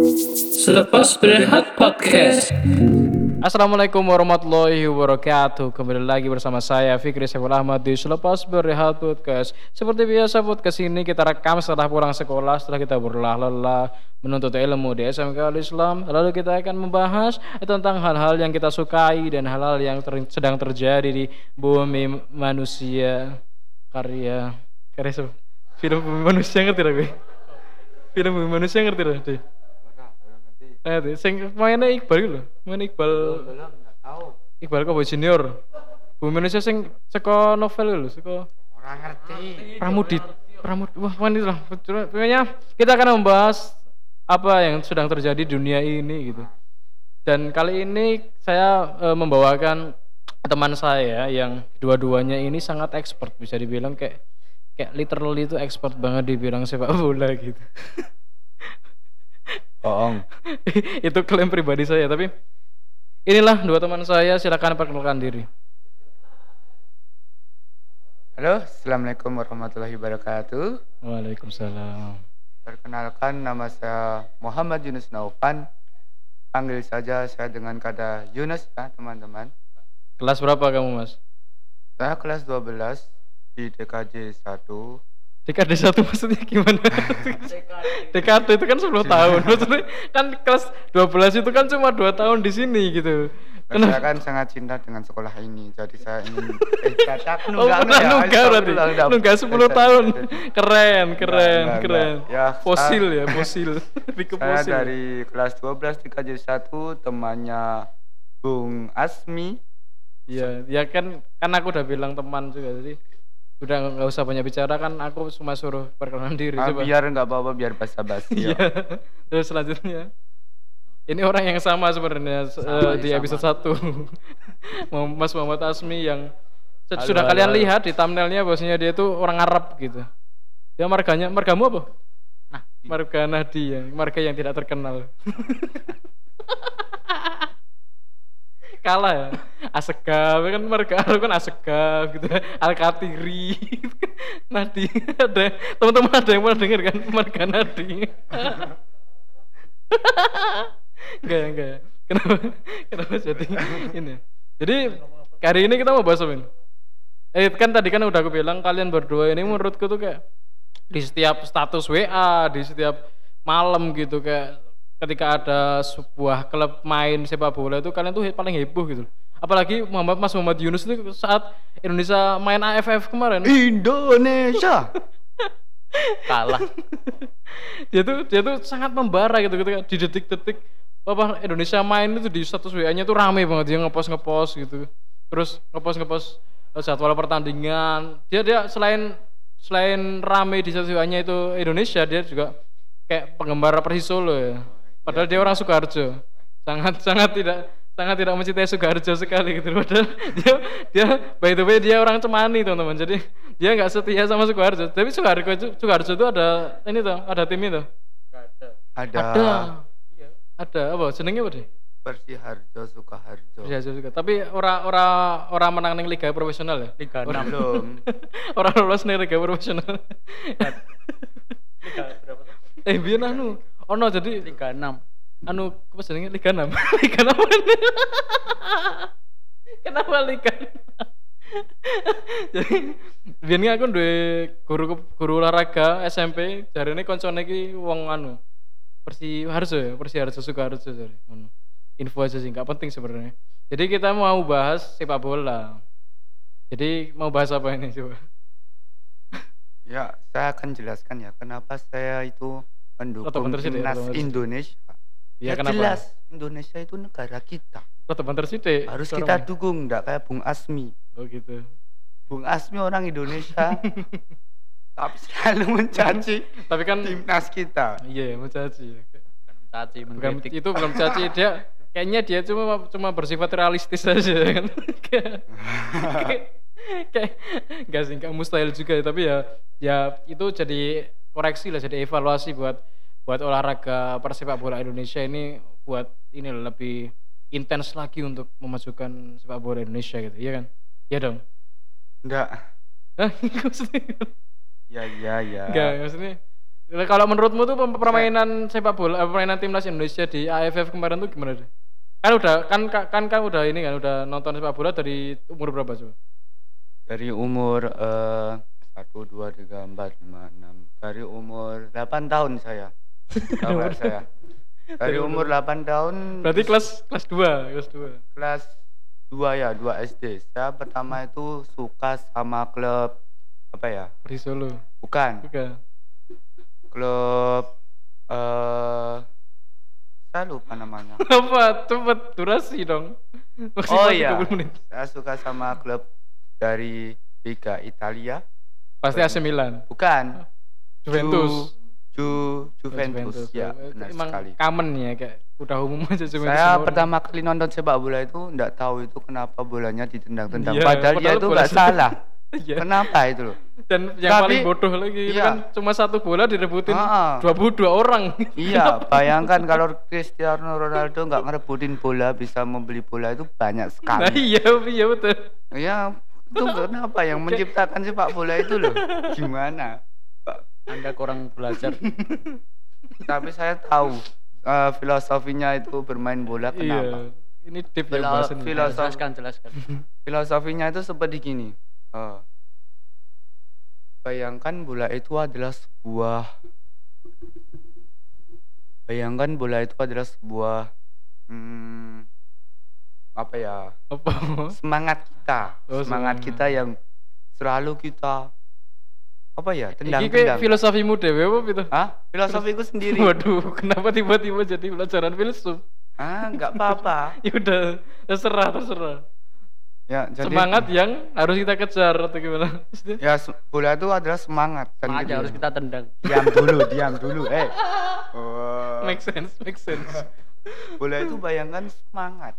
Selepas berehat podcast. Assalamualaikum warahmatullahi wabarakatuh. Kembali lagi bersama saya Fikri Saiful Ahmad di Selepas Berehat Podcast. Seperti biasa podcast ini kita rekam setelah pulang sekolah Setelah kita berlelah-lelah menuntut ilmu di SMK Al-Islam Lalu kita akan membahas tentang hal-hal yang kita sukai Dan hal-hal yang ter- sedang terjadi di bumi manusia. Karya Karya Film bumi manusia ngerti gue Film bumi manusia ngerti deh Eh, tuh, sing mainnya Iqbal gitu loh. Main Iqbal. Iqbal kok junior. Bumi Indonesia sing seko novel lho, seko Orang ngerti. Pramudit. Pramud wah mana itu lah. Pokoknya kita akan membahas apa yang sedang terjadi di dunia ini gitu. Dan kali ini saya eh, membawakan teman saya yang dua-duanya ini sangat expert bisa dibilang kayak kayak literally itu expert banget dibilang sepak bola gitu. Bohong. itu klaim pribadi saya tapi inilah dua teman saya silakan perkenalkan diri Halo, Assalamualaikum warahmatullahi wabarakatuh. Waalaikumsalam Perkenalkan nama saya Muhammad Yunus Naufan. Panggil saja saya dengan kata Yunus ya teman-teman. kelas berapa kamu mas Saya kelas 12 di DKJ 1. Dekade satu maksudnya gimana dekade itu kan 10 tahun maksudnya kan kelas 12 itu kan cuma dua tahun di sini gitu Dan saya kan sangat cinta dengan sekolah ini. Jadi saya ingin eh cacat Oh, pernah nunggah berarti. Nunggah 10 tahun. Keren, keren, Enggak, keren. enggak. Ya, fosil ya, fosil. Lebih ke Saya fosil. dari kelas 12 DKJ 1 temannya Bung Asmi. Iya, ya kan kan aku udah bilang teman juga jadi udah nggak- usah banyak bicara kan aku cuma suruh perkenalan diri Ah, coba. biar nggak apa-apa biar basa-basi Iya. ya. Terus selanjutnya ini orang yang sama sebenarnya eh, di episode 1. Mas Muhammad Asmi yang Halo, sudah halo, kalian halo. lihat di thumbnailnya bahwasanya dia itu orang Arab gitu. Ya marganya, margamu apa? Nah, Marga Nadia, marga yang tidak terkenal. Kalah ya. Asegaf kan Arab kan Asegaf gitu. Al-Katiri. Nadi ada teman-teman ada yang pernah dengar kan marga Nadi. enggak ya, enggak ya. Kenapa? Kenapa jadi ini? Jadi hari ini kita mau bahas apa ini? Eh kan tadi kan udah aku bilang kalian berdua ini menurutku tuh kayak di setiap status WA, di setiap malam gitu kayak ketika ada sebuah klub main sepak bola itu kalian tuh paling heboh gitu. Apalagi Muhammad Mas Muhammad Yunus itu saat Indonesia main AFF kemarin Indonesia. kalah. dia tuh dia tuh sangat membara gitu ketika di detik-detik apa Indonesia main itu di status WA-nya tuh rame banget dia ngepost ngepost gitu. Terus ngepost ngepost eh, jadwal pertandingan. Dia dia selain selain rame di status WA-nya itu Indonesia dia juga kayak penggemar Persis Solo ya. Padahal dia orang Sukoharjo. Sangat sangat tidak sangat tidak mencintai Sukoharjo sekali gitu. Padahal dia dia by the way dia orang Cemani teman-teman. Jadi dia nggak setia sama Sukoharjo. Tapi Sukoharjo Sukoharjo itu ada ini tuh, ada tim itu. Ada, Ada. Ada apa? Senengnya apa deh? Persiharjo Sukaharjo. Bisa juga. Tapi ora ora ora menang ning liga profesional ya. Liga belum. Orang lolos ning liga profesional. eh biyen anu ono jadi Liga 6. anu apa jenenge liga 6. liga 6. Kenapa liga 6? Jadi biyen aku duwe guru guru olahraga SMP, jarene koncone iki wong anu Persi Harjo ya, Persi Harjo Sukoharjo jare ngono. Info aja sih, nggak penting sebenarnya. Jadi kita mau bahas sepak bola. Jadi mau bahas apa ini coba? Ya, saya akan jelaskan ya kenapa saya itu Bentar sih deh, timnas. Indonesia. Ya, kenapa? jelas Indonesia itu negara kita. Sithik. Harus suaramu. kita dukung, enggak kayak Bung Asmi. Oh gitu. Bung Asmi orang Indonesia. tapi selalu mencaci Tapi kan timnas kita. iya mencaci. Caci Bukan mengkritik. itu bukan mencaci dia kayaknya dia cuma cuma bersifat realistis aja kan. kayak enggak sih enggak mustahil juga ya, tapi ya ya itu jadi koreksi lah jadi evaluasi buat buat olahraga persepak bola Indonesia ini buat ini lebih intens lagi untuk memajukan sepak bola Indonesia gitu iya kan iya dong Enggak. Hah? maksudnya Ya ya ya. enggak maksudnya Kalau menurutmu tuh permainan sepak bola, eh, permainan timnas Indonesia di AFF kemarin tuh gimana deh? Kan udah kan kan kan udah ini kan udah nonton sepak bola dari umur berapa coba? Dari umur eh, satu dua tiga empat lima enam dari umur 8 tahun saya. Kabar saya. Dari umur 8 tahun Berarti kelas kelas 2, kelas 2. kelas 2 ya, 2 SD. Saya pertama itu suka sama klub apa ya? Solo. Bukan, Juga. klub eh saya lupa namanya. Apa? Cepet durasi dong. Oh Maksimal iya. 30 menit. Saya suka sama klub dari Liga Italia. Pasti AC Milan. Bukan. Juventus. Ju, Juventus. Ya, Itu benar emang sekali. common ya kayak udah umum aja Juventus. Saya semua orang. pertama kali nonton sepak bola itu enggak tahu itu kenapa bolanya ditendang-tendang. Iya, padahal, dia itu enggak salah. Iya. Kenapa itu loh? Dan yang Tapi- paling bodoh lagi itu iya. kan cuma satu bola direbutin Ah. 22 orang. Iya, bayangkan kalau Cristiano Ronaldo nggak ngerebutin bola bisa membeli bola itu banyak Nah sekali. iya, iya betul. Iya, itu kenapa yang menciptakan sepak bola itu loh? Gimana? Anda kurang belajar. Tapi saya tahu eh, filosofinya itu bermain bola kenapa. Iya. Ini deep ya Filo- bahasannya. filosofi- jelaskan, jelaskan. Filosofinya itu seperti gini. eh, bayangkan bola itu adalah sebuah Bayangkan bola itu adalah sebuah hmm, apa ya? Apa? semangat kita, Oh, semangat semangat. kita yang selalu kita apa ya? Iki kayak Tendang-tendang. filosofimu dewe apa itu? Hah? Filosofiku sendiri. Waduh, kenapa tiba-tiba jadi pelajaran filsuf? Ah, nggak apa-apa. Ya udah, terserah, terserah. Ya, jadi Semangat yang harus kita kejar atau gimana? Ya, bola itu adalah semangat kan gitu. harus kita tendang. Diam dulu, diam dulu. Eh. Oh. Make sense, make sense. Bola itu bayangkan semangat.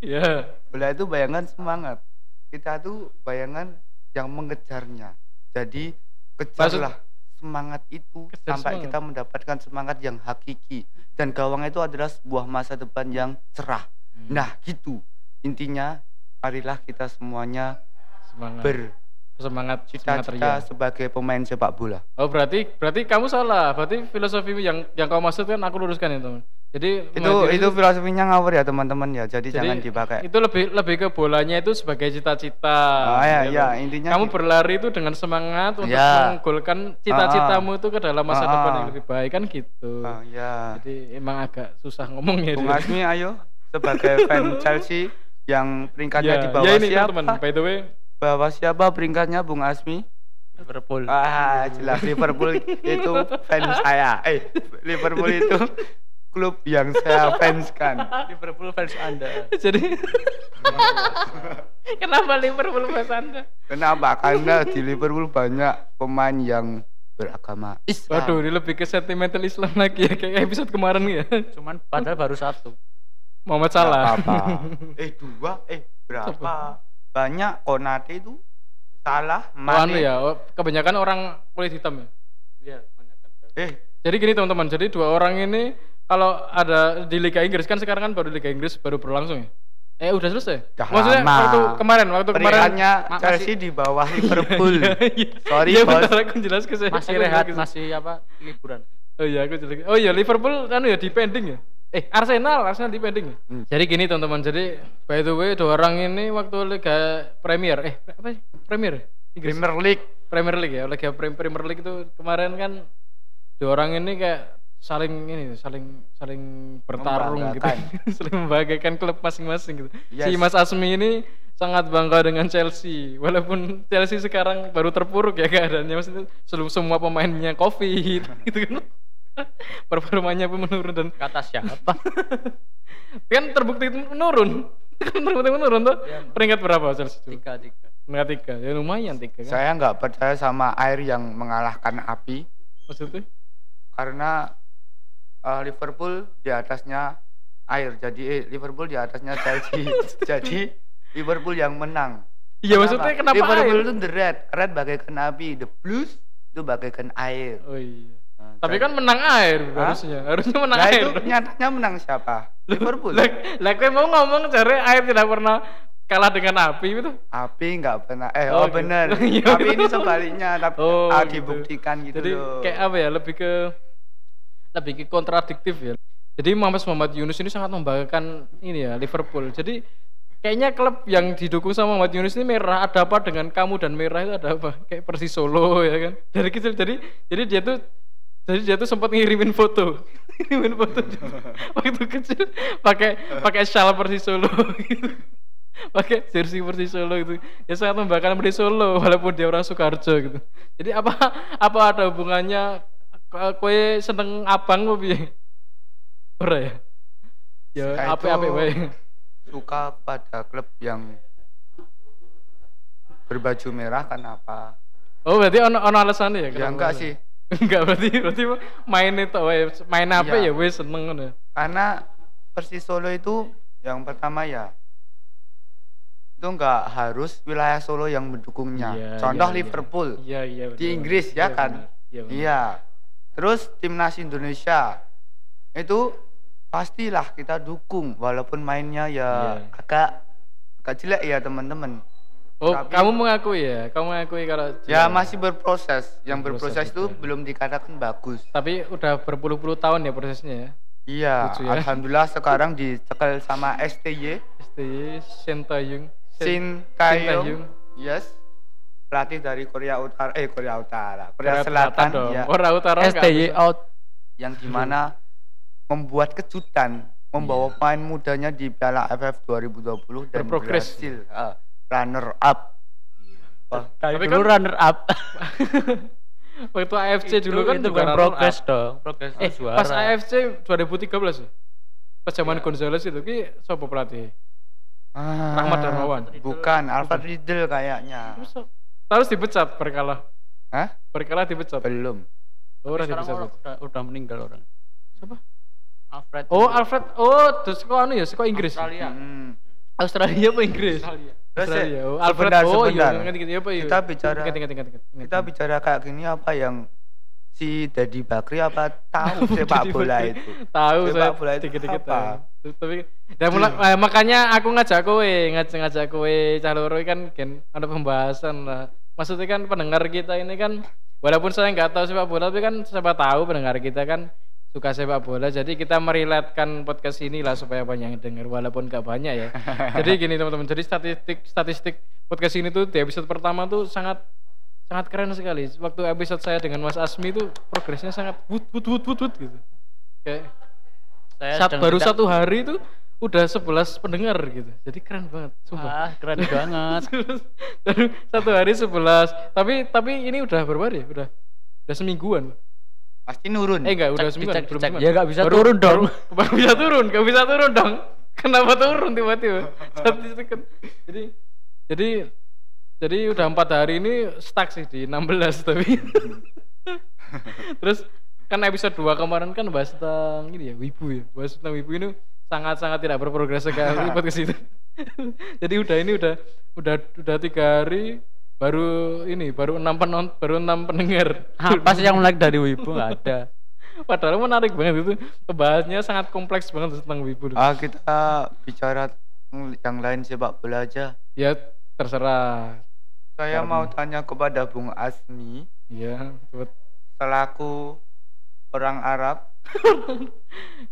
Ya, Bola itu bayangkan semangat. Kita tuh bayangkan yang mengejarnya. Jadi kejarlah semangat itu Kejar sampai semangat. kita mendapatkan semangat yang hakiki. Dan gawang itu adalah sebuah masa depan yang cerah. Hmm. Nah, gitu. Intinya marilah kita semuanya semangat. semangat, semangat bercita-cita ria. sebagai pemain sepak bola. Oh berarti berarti kamu salah. Berarti filosofi yang yang kau maksud kan aku luruskan ya teman. Jadi Itu itu filosofinya ngawur ya teman-teman ya. Jadi, jadi jangan dipakai. Itu lebih lebih ke bolanya itu sebagai cita-cita. Ah, ya, gitu. ya, intinya kamu gitu. berlari itu dengan semangat untuk Ya. menggolkan cita-citamu itu ke dalam masa Ah, depan ah. yang lebih baik kan gitu. Ah, ya. Jadi emang agak susah ngomongnya Bung. Asmi ayo sebagai fan Chelsea yang peringkatnya Ya, di bawah ya ini siapa? teman-teman. By the way, Bawah siapa peringkatnya Bung Asmi? Liverpool. Ah, jelas Liverpool itu fans saya. Eh, Liverpool itu klub yang saya fanskan. Liverpool fans Anda. jadi kenapa Liverpool fans Anda? Kenapa? Karena di Liverpool banyak pemain yang beragama Islam. Waduh, ini lebih ke sentimental Islam lagi ya kayak episode kemarin ya. Cuman padahal baru satu. Muhammad Salah. apa-apa. eh dua, eh berapa? Banyak Konate itu salah, Oh, anu Mane. ya, oh, kebanyakan orang kulit hitam ya. Iya, banyak kan. Eh, Jadi gini teman-teman, jadi dua orang ini kalau ada di Liga Inggris kan sekarang kan baru Liga Inggris baru berlangsung ya. Eh udah selesai. Udah Maksudnya lama. waktu kemarin, waktu kemarin. peringkatnya Ma- Chelsea di bawah Liverpool. Iya, Sorry, iya, bos. bentar, aku jelas ke saya. Masih rehat, masih apa? Liburan. Oh iya, aku jelas. Oh iya, Liverpool anu ya di pending ya. Eh, Arsenal, Arsenal di pending ya. Hmm. Jadi gini teman-teman, jadi by the way dua orang ini waktu Liga Premier, eh apa sih? Premier? Inggris. Premier League. Premier League ya, Liga Prem- Premier League itu kemarin kan dua orang ini kayak saling ini saling saling bertarung gitu, saling membanggakan klub masing-masing gitu. Si Yes. Mas Asmi ini sangat bangga dengan Chelsea, walaupun Chelsea sekarang baru terpuruk ya keadaannya, maksudnya sebelum semua pemainnya covid gitu kan, performanya pun menurun dan Kata siapa? kan terbukti menurun, kan terbukti menurun tuh. Iya. Peringkat berapa Chelsea? tiga tiga. Peringkat tiga, ya lumayan tiga kan. Saya nggak percaya sama air yang mengalahkan api Maksudnya? karena eh, Liverpool di atasnya air. Jadi eh, Liverpool di atasnya Chelsea. Jadi Liverpool yang menang. Iya maksudnya kenapa Liverpool air? itu the red, red bagaikan api, the blues itu bagaikan air. Oh iya. Nah, Tapi jadi- kan menang air Hah? harusnya. Harusnya menang Nah, air. itu nyatanya menang siapa? Liverpool. Lah, lah mau ngomong cari air tidak pernah kalah dengan api itu Api nggak pernah. Eh, Oh, oh, gitu. bener. Iya. Tapi ini sebaliknya, tapi Oh, ah, gitu. dibuktikan gitu jadi loh. kayak apa ya lebih ke lebih kontradiktif ya. Jadi Muhammad Muhammad Yunus ini sangat membanggakan ini ya Liverpool. Jadi kayaknya klub yang didukung sama Muhammad Yunus ini merah ada apa dengan kamu dan merah itu ada apa? Kayak Persis Solo ya kan? Dari kecil jadi jadi dia tuh jadi dia tuh sempat ngirimin foto. Ngirimin foto waktu kecil pakai pakai shawl Persis Solo. Gitu pakai jersey Persis Solo gitu. Ya sangat membanggakan Persis Solo walaupun dia orang Sukarjo gitu. Jadi apa apa ada hubungannya K- kue seneng abang apa piye ora ya ya apa itu apa wae Suka pada klub yang berbaju merah kenapa? oh berarti ono ono alasannya ya Ya enggak sih. enggak berarti berarti main itu wae main apa Iya. ya wes seneng ngono Karena Persis Solo itu yang pertama ya itu enggak harus wilayah Solo yang mendukungnya. Iya, Contoh iya. Liverpool. iya iya Di betul. Inggris ya Iya, kan? benar. iya benar. Iya. Terus timnas Indonesia itu pastilah kita dukung walaupun mainnya ya Iya. agak agak jelek ya teman-teman. oh Tapi- kamu mengakui ya kamu mengakui kalau Ya jelek. masih berproses. Yang Berproses, berproses itu betul. belum dikatakan bagus. tapi udah berpuluh-puluh tahun ya prosesnya ya Iya, Lucu ya. alhamdulillah sekarang dicekel sama STY STY Tae-yong. Taeyong. Yes. Pelatih dari Korea Utara eh Korea Utara, Korea Korea, Selatan, dong. ya. Korea Utara STY out. yang di mana membuat kejutan membawa pemain mudanya di Piala AFF 2020 dan Berprogres. berhasil ah, runner up. Wah, Tapi dulu kan- runner up. waktu AFC dulu kan itu juga kan up. dong. Progress Eh, juara. pas AFC 2013 ya? Pas zaman Iya. Gonzales itu ki siapa pelatih? ah, Rahmat Darmawan. Bukan, Alfred Riedel kayaknya. Terus terus dipecat berkala. Hah? Berkala dipecat. Belum. Oh, udah Sekarang dipecat. orang udah, udah meninggal orang. Siapa? Alfred. Oh. Alfred. Oh, terus kok anu ya? Kok Inggris? Australia. Hmm. Australia apa Inggris? Australia. Australia. eh, Oh, Alfred. sebentar, oh, iya, sebentar. ngerti ngerti apa iya. Kita bicara- Ingat, ingat, ingat, ingat. Kita bicara kayak gini apa yang si Dedi Bakri apa tahu sepak bola itu? tahu Sepak saya bola itu dikit-dikit apa? tahu. tapi dan mulai eh, makanya aku ngajak kowe ngajak ngajak kowe cah loro kan kan ada pembahasan lah maksudnya kan pendengar kita ini kan walaupun saya nggak tahu sepak bola tapi kan siapa tahu pendengar kita kan suka sepak bola. Jadi kita meriletkan podcast ini lah supaya banyak yang dengar walaupun nggak banyak ya. Jadi gini teman-teman jadi statistik statistik podcast ini tuh di episode pertama tuh sangat sangat keren sekali. Waktu episode saya dengan Mas Asmi itu progresnya sangat wut wut wut wut, wut gitu. Kayak Saya saat baru tidak- satu hari itu udah 11 pendengar gitu jadi keren banget sumpah Ah, keren banget. baru satu hari 11 tapi tapi ini udah berapa hari ya? udah udah semingguan Pasti nurun. eh enggak udah Cek, semingguan dicek, belum dicek. semingguan. Ya nggak bisa Baru- turun dong. baru, baru bisa turun nggak bisa turun dong kenapa turun tiba-tiba kan jadi jadi jadi udah empat hari ini stuck sih di 16 tapi terus kan episode 2 kemarin kan bahas tentang ini ya wibu ya bahas tentang wibu ini sangat-sangat tidak berprogres sekali podcast itu jadi udah ini udah udah udah tiga hari baru ini baru enam penonton baru enam pendengar Apa sih yang menarik dari Wibu nggak ada. Padahal menarik banget itu. Pembahasannya sangat kompleks banget tentang wibu. Ah, kita bicara yang lain sepak bola aja. Ya terserah. Saya Karena- mau tanya kepada Bung Asmi Ya, betul. selaku orang Arab.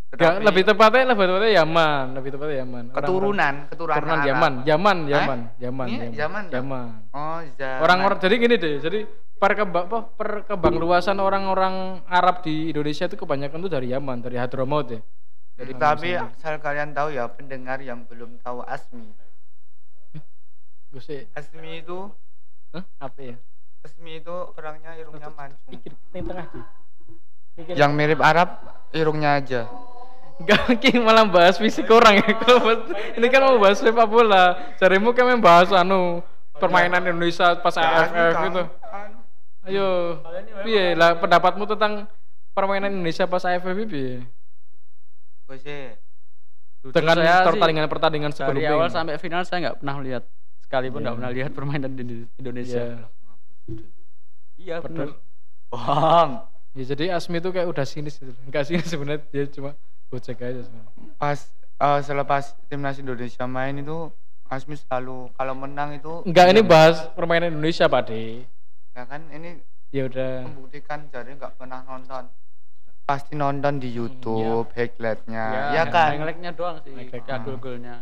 Gak, tetapi lebih tepatnya lebih tepatnya Yaman, lebih tepatnya Yaman. Keturunan, keturunan, keturunan. Yaman, Yaman, Hah? Yaman, Yaman, Iya, Yaman. Yaman. Oh, zaman. Orang-orang jadi gini deh, jadi perkembang apa perkembang luasan orang-orang Arab di Indonesia itu kebanyakan tuh dari Yaman, dari Hadramaut ya. Dari Hmm, tapi asal kalian tahu ya pendengar yang belum tahu Asmi. Gue sih, Asmi itu Hah? apa ya? Asmi itu orangnya irungnya mancung. Pikir tengah sih. Pikir. Yang mirip Arab irungnya aja. Gak King malah bahas fisik orang ya. Kalau bahas- ini kan mau bahas sepak bola. Jarimu kan membahas anu permainan Indonesia pas AFF itu. Ayo, piye lah pendapatmu tentang permainan Indonesia pas AFF piye? Gue sih Jujur Dengan saya sih, pertandingan-pertandingan dari awal sampai final saya nggak pernah lihat sekalipun nggak Iya. pernah lihat permainan di Indonesia. Iya. Iya Padahal- bohong. Ya jadi Asmi itu kayak udah sinis gitu. Enggak sinis sebenarnya dia cuma gocek aja sebenarnya. Pas eh, selepas timnas Indonesia main itu Asmi selalu kalau menang itu Enggak ini bahas permainan Indonesia Pak De. ya kan ini Ya udah. membuktikan jadi nggak pernah nonton pasti nonton di YouTube highlightnya ya, kan highlight-nya doang sih kayak gol-golnya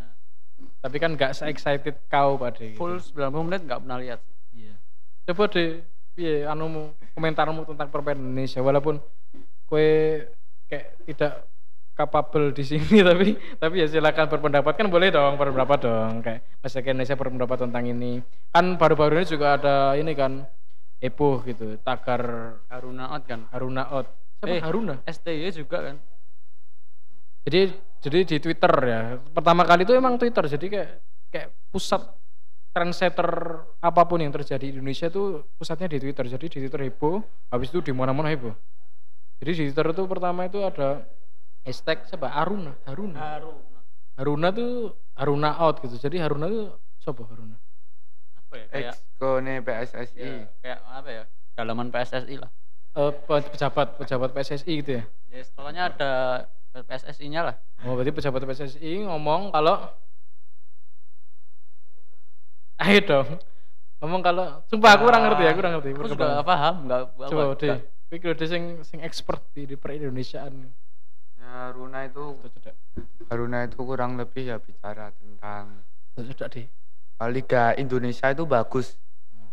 Tapi kan nggak se-excited kau Pak De. full 90 menit nggak pernah lihat Iya. Coba deh, piye anumu komentarmu tentang permainan Indonesia. Walaupun kue kayak tidak capable di sini tapi tapi ya silakan berpendapat. Kan boleh dong berpendapat dong. Kayak masyarakat Indonesia berpendapat tentang ini. Kan baru-baru ini juga ada ini kan heboh gitu tagar Haruna Out kan? Haruna out siapa? Eh. Haruna? STY juga kan? Jadi jadi di Twitter ya. Pertama kali itu emang Twitter jadi kayak kayak pusat trendsetter apa pun yang terjadi di Indonesia itu pusatnya di Twitter. Jadi di Twitter heboh habis itu di mana-mana heboh. Jadi di Twitter itu pertama itu ada hashtag siapa? Haruna. Haruna. Haruna. Haruna tuh Haruna out gitu. Jadi Haruna tuh siapa Haruna? Apa ya? Kayak nih PSSI ya, kayak apa ya? Dalaman PSSI lah. Eh, pe- pejabat pejabat PSSI gitu ya? Ya soalnya ada PSSI-nya lah. Oh berarti pejabat PSSI ngomong kalau Ayo dong. Ngomong kalau sumpah aku kurang ngerti ya aku kurang ngerti aku Kurang juga paham. nggak paham nggak apa- coba deh. Kira deh sing sing expert di, di per-Indonesiaan ya Haruna itu Haruna itu kurang lebih ya bicara tentang coba deh Liga Indonesia itu bagus.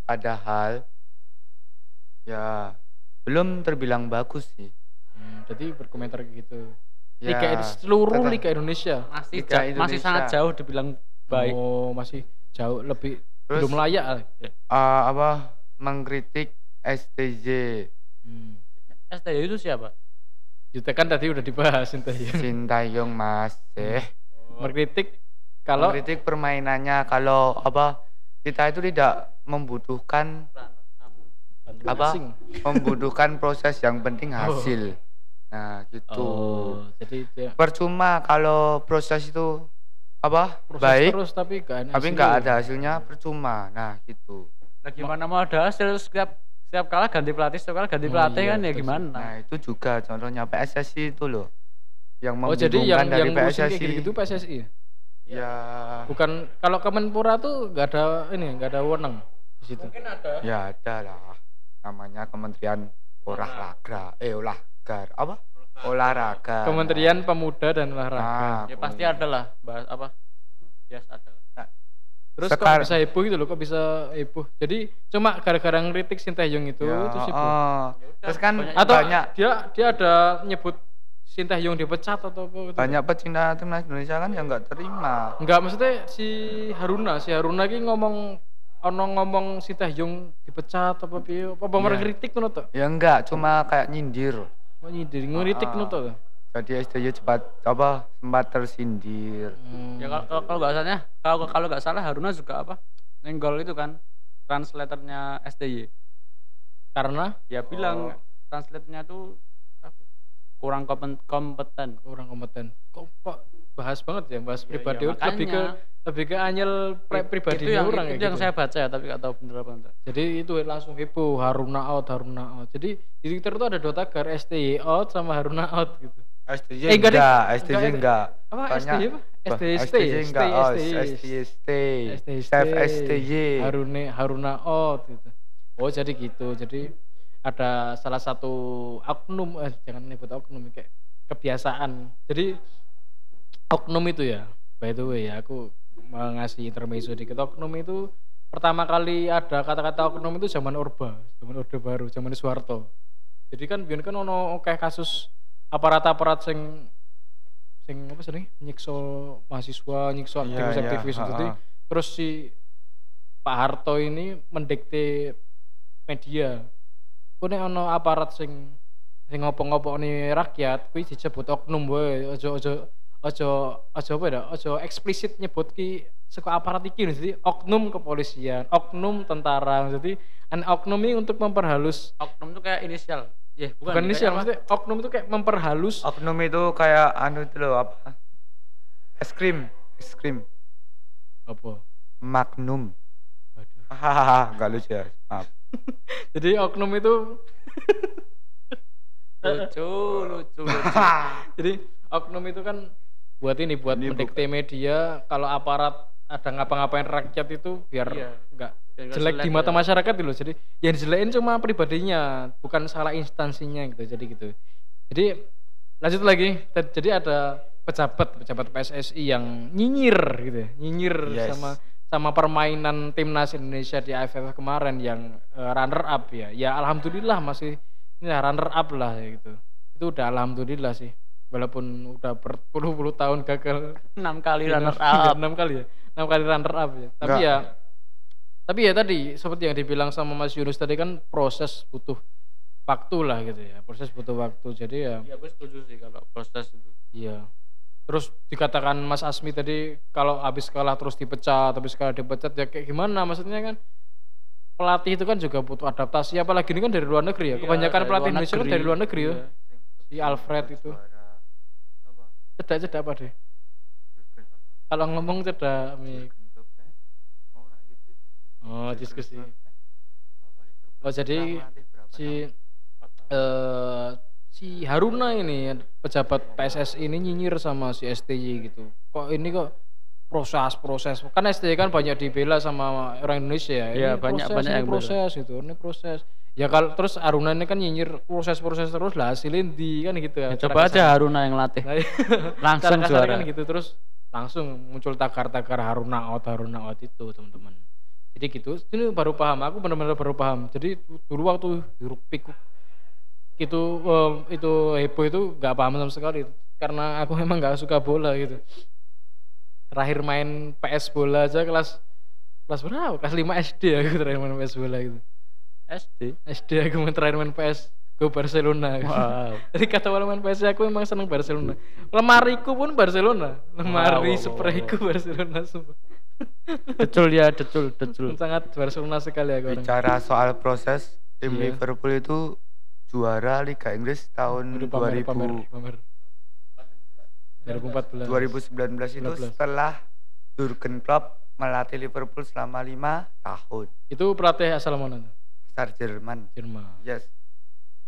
Padahal ya belum terbilang bagus sih. Hmm, jadi berkomentar kayak gitu. Ya, Liga Indonesia- seluruh kata- Liga Indonesia. masih Liga ja- masih Indonesia. sangat jauh dibilang baik. Oh masih jauh lebih Terus- belum layak ya. uh, apa mengkritik STJ hmm. STY itu siapa Itu kan tadi udah dibahas ya Sintayong Mas eh mengkritik kalau mengkritik permainannya kalau apa kita itu tidak membutuhkan apa? asing. membutuhkan proses yang penting Oh. hasil nah gitu oh jadi dia percuma kalau proses itu apa? Proses baik. terus tapi gak ada tapi nggak ada hasilnya percuma. Nah gitu. Nah, gimana mau ada hasil? Setiap setiap kalah ganti pelatih setiap kalah ganti Oh, pelatih iya, kan ya gimana? Nah itu juga contohnya PSSI itu loh yang oh jadi yang dari yang ngurusin kayak PSSI gitu PSSI ya? ya. Bukan kalau Kemenpora tuh nggak ada ini nggak ada wewenang di situ. Mungkin ada. Ya ada lah. Namanya Kementerian Olahraga. Eh olahraga apa? Olahraga. Kementerian Pemuda dan Olahraga. Nah, ya pasti ada lah bahas apa yes ada lah. terus Sekar- kok bisa heboh gitu loh kok bisa heboh jadi cuma gara-gara ngeritik Sintayong itu ya, terus heboh oh. Ya terus kan banyak- atau banyak dia dia ada nyebut Sintayong dipecat atau apa gitu banyak pecinta timnas Indonesia kan yang nggak terima Enggak, maksudnya si Haruna, si Haruna ki ngomong ono ngomong si Taehyung dipecat apa piye? Apa Iya. yeah. ngeritik ngono to? ya enggak cuma kayak nyindir Mau nyindir ngeritik Ah. ngono to. Jadi STY cepat apa sempat tersindir Hmm. ya kalau kalau- kalau nggak kalau kalau nggak salah Haruna juga apa nenggol itu kan translatornya STY karena ya bilang translate-nya tuh apa, kurang kompeten kurang kompeten. Kok kok bahas banget ya, bahas Ya, pribadi ya, lebih ke makanya. lebih ke anyel It- pribadi itu yang, orang itu ya yang gitu. saya baca ya tapi nggak tahu bener apa enggak Jadi itu langsung heboh Haruna out, Haruna out. Jadi di Twitter itu ada dua tagar STY out sama Haruna out gitu. STY Eh, enggak enggak STY Enggak, Apa Banyak- STY apa? Oh, stay STY Chef stay. STY Harune Haruna out gitu. Oh jadi gitu. Jadi ada salah satu oknum eh, jangan nyebut oknum kayak kebiasaan. Jadi oknum itu ya. By the way ya aku ngasih intermezzo dikit. Oknum itu pertama kali ada kata-kata oknum itu zaman Orba, zaman Orde Baru, zaman Soeharto. Jadi kan biar kan ono kayak kasus aparat-aparat sing sing apa sih nyiksa mahasiswa, nyiksa Iya, aktivis-aktivis iya, Jadi ha-ha. terus si Pak Harto ini mendikte media. Ku nek ono aparat sing sing ngopo-ngopo nih rakyat kuwi disebut oknum wae ojo ojo ojo ojo apa ya? Ojo eksplisit nyebut ki saka aparat iki jadi oknum kepolisian oknum tentara. Jadi an oknum ini untuk memperhalus oknum itu kayak inisial ya bukan, bukan ini sih apa? maksudnya oknum itu kayak memperhalus. Oknum itu kayak anu itu loh apa? Es krim es krim. Apa? Magnum. Hahaha nggak lucu ya? Maaf. Jadi oknum itu lucu lucu lucu. Jadi oknum itu kan buat ini buat Ini mendikte media kalau aparat ada ngapa-ngapain rakyat itu biar Iya. nggak Biar nggak jelek di mata ya. masyarakat gitu loh. Jadi yang dijelekin cuma pribadinya, bukan salah instansinya gitu. Jadi gitu. Jadi lanjut lagi. Jadi ada pejabat pejabat PSSI yang nyinyir gitu, ya. nyinyir Yes. sama sama permainan timnas Indonesia di AFF kemarin yang eh, runner up ya. Ya alhamdulillah masih ini lah, runner up lah ya gitu. Itu udah alhamdulillah sih. Walaupun udah berpuluh-puluh tahun gagal enam kali Iya, runner up enam kali ya enam kali runner up ya tapi Enggak. ya tapi ya tadi seperti yang dibilang sama Mas Yunus tadi kan proses butuh waktu lah gitu ya. Proses butuh waktu. Jadi ya ya gue setuju sih kalau proses itu. Iya. Terus dikatakan Mas Asmi tadi kalau habis kalah terus dipecat habis kalah dipecat ya kayak gimana? Maksudnya kan pelatih itu kan juga butuh adaptasi. Apalagi ini kan dari luar negeri ya. Iya, kebanyakan dari pelatih Indonesia kan dari luar negeri ya. Iya. si Alfred itu. Cedak cedak apa deh kalau ngomong cedak Mi. Oh, diskusi. Oh, jadi si eh si Haruna ini pejabat PSSI ini nyinyir sama si STY gitu. Kok ini kok proses-proses kan STY kan banyak dibela sama orang Indonesia ya. Iya, banyak- proses, banyak ini yang bela. proses itu, ini proses. Ya kalau terus Haruna ini kan nyinyir proses-proses terus lah hasilin di kan gitu ya. Ya, coba aja Haruna yang latih iya. langsung juara kan gitu terus langsung muncul tagar-tagar Haruna out Haruna out itu teman-teman jadi gitu. Ini baru paham. Aku benar-benar baru paham. Jadi du- dulu waktu hiruk pikuk itu em, itu heboh itu nggak paham sama sekali. Karena aku memang nggak suka bola gitu. Terakhir main PS bola aja kelas kelas berapa? Kelas 5 SD aku terakhir main PS bola gitu. SD SD aku main terakhir main PS go Barcelona. Wow. Jadi kata orang main PS aku emang seneng Barcelona. Lemariku pun Barcelona. Lemari Wow, wow, sprayku Barcelona sumpah. Decul ya decul decul Sangat Barcelona sekali aku orang. Bicara soal proses tim Iya. Liverpool itu juara Liga Inggris tahun Aduh, pamer, 2000 pamer, pamer. 2014. 2019 itu 19. setelah Jurgen Klopp melatih Liverpool selama lima tahun. Itu pelatih asal mana? Besar Jerman. Jerman. Yes.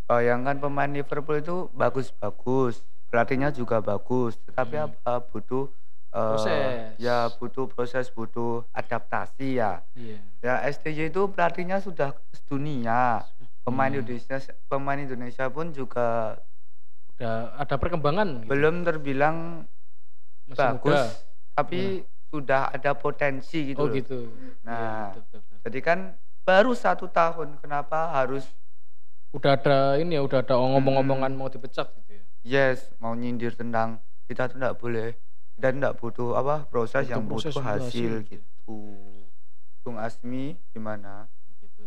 Bayangkan pemain Liverpool itu bagus-bagus, pelatihnya juga bagus, tetapi Hmm. apa butuh Proses. ya butuh proses, butuh adaptasi ya. Iya. Ya STJ itu pelatihnya sudah dunia. Pemain Hmm. Indonesia pemain Indonesia pun juga Udah ada perkembangan. gitu. belum terbilang Masih bagus, muda. tapi sudah ada potensi gitu. Oh loh. gitu. Nah, Iya, betul, betul, betul. Jadi kan baru satu tahun, kenapa harus Udah ada ini ya, udah ada ngomong-ngomongan mau dipecat gitu ya. yes mau nyindir tentang kita tuh nggak boleh tuh nggak butuh apa proses Butuh yang proses, butuh hasil, hasil. gitu. Bung Asmi gimana? Gitu.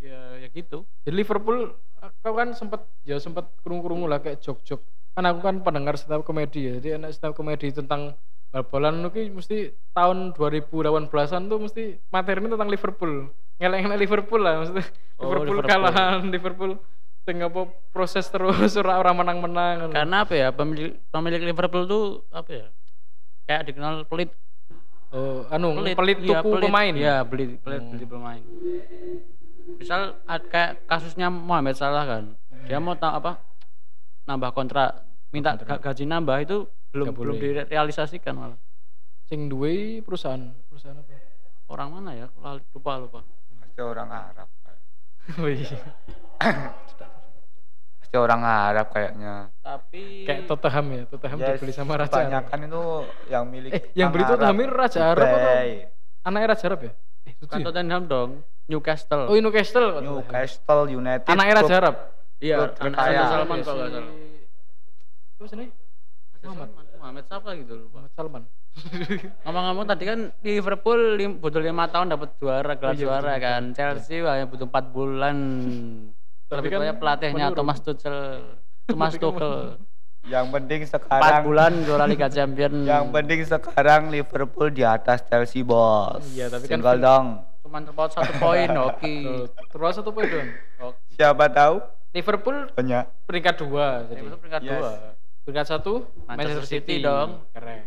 ya ya gitu Di Liverpool kau kan sempat ya sempat kerungu-kerungu lah kayak jok-jok. Kan aku kan pendengar stand up komedi ya. Jadi anak stand up komedi tentang bal-balan itu mesti tahun 2018-an tuh mesti materinya tentang Liverpool. Ngelek-ngelek Liverpool lah maksudnya. Oh, Liverpool, Liverpool. kalahan Liverpool sing apa proses terus ora ora menang-menang. karena apa ya pemilik pemilik Liverpool tuh apa ya kayak dikenal pelit oh, anu pelit, iya, tuku pemain. ya beli pelit Hmm. beli pemain misal kayak kasusnya Mohamed Salah kan dia mau tahu apa nambah kontrak minta Kontrak. ga- gaji nambah itu belum Nggak belum boleh. direalisasikan malah Sing duwe perusahaan, perusahaan apa? orang mana ya lupa lupa Pasti orang Arab. Wih. Pasti orang Arab kayaknya. tapi Kayak Tottenham ya, Tottenham Yes, dibeli sama Raja Arab. Kebanyakan itu yang milik Eh, yang beli Tottenham ini Raja Arab atau Dubai, anaknya Raja Arab ya? Eh, itu bukan ya? Tottenham dong Newcastle Oh, Newcastle. kok Tottenham. Newcastle United. Anaknya Raja klub- Arab. iya klub anak terkaya. Raja Salman kalau nggak salah Siapa sih ini? Muhammad. Salman, Muhammad siapa gitu lupa Muhammad Salman. Ngomong-ngomong tadi kan Liverpool lim, butuh lima tahun dapat juara gelar Oh iya, juara betul, kan betul. Chelsea hanya butuh empat bulan Tapi lebih kan banyak pelatihnya menurun. Thomas Tuchel Thomas kan Tuchel Yang penting empat sekarang bulan juara Liga Champion yang penting sekarang Liverpool di atas Chelsea bos. Iya, tapi kan Single Phil- dong. cuman terpaut satu poin oke Tuh, Terus satu poin doang. Siapa tahu? Liverpool Banyak. peringkat dua jadi. itu peringkat Yes. dua Peringkat satu Manchester City dong. Keren.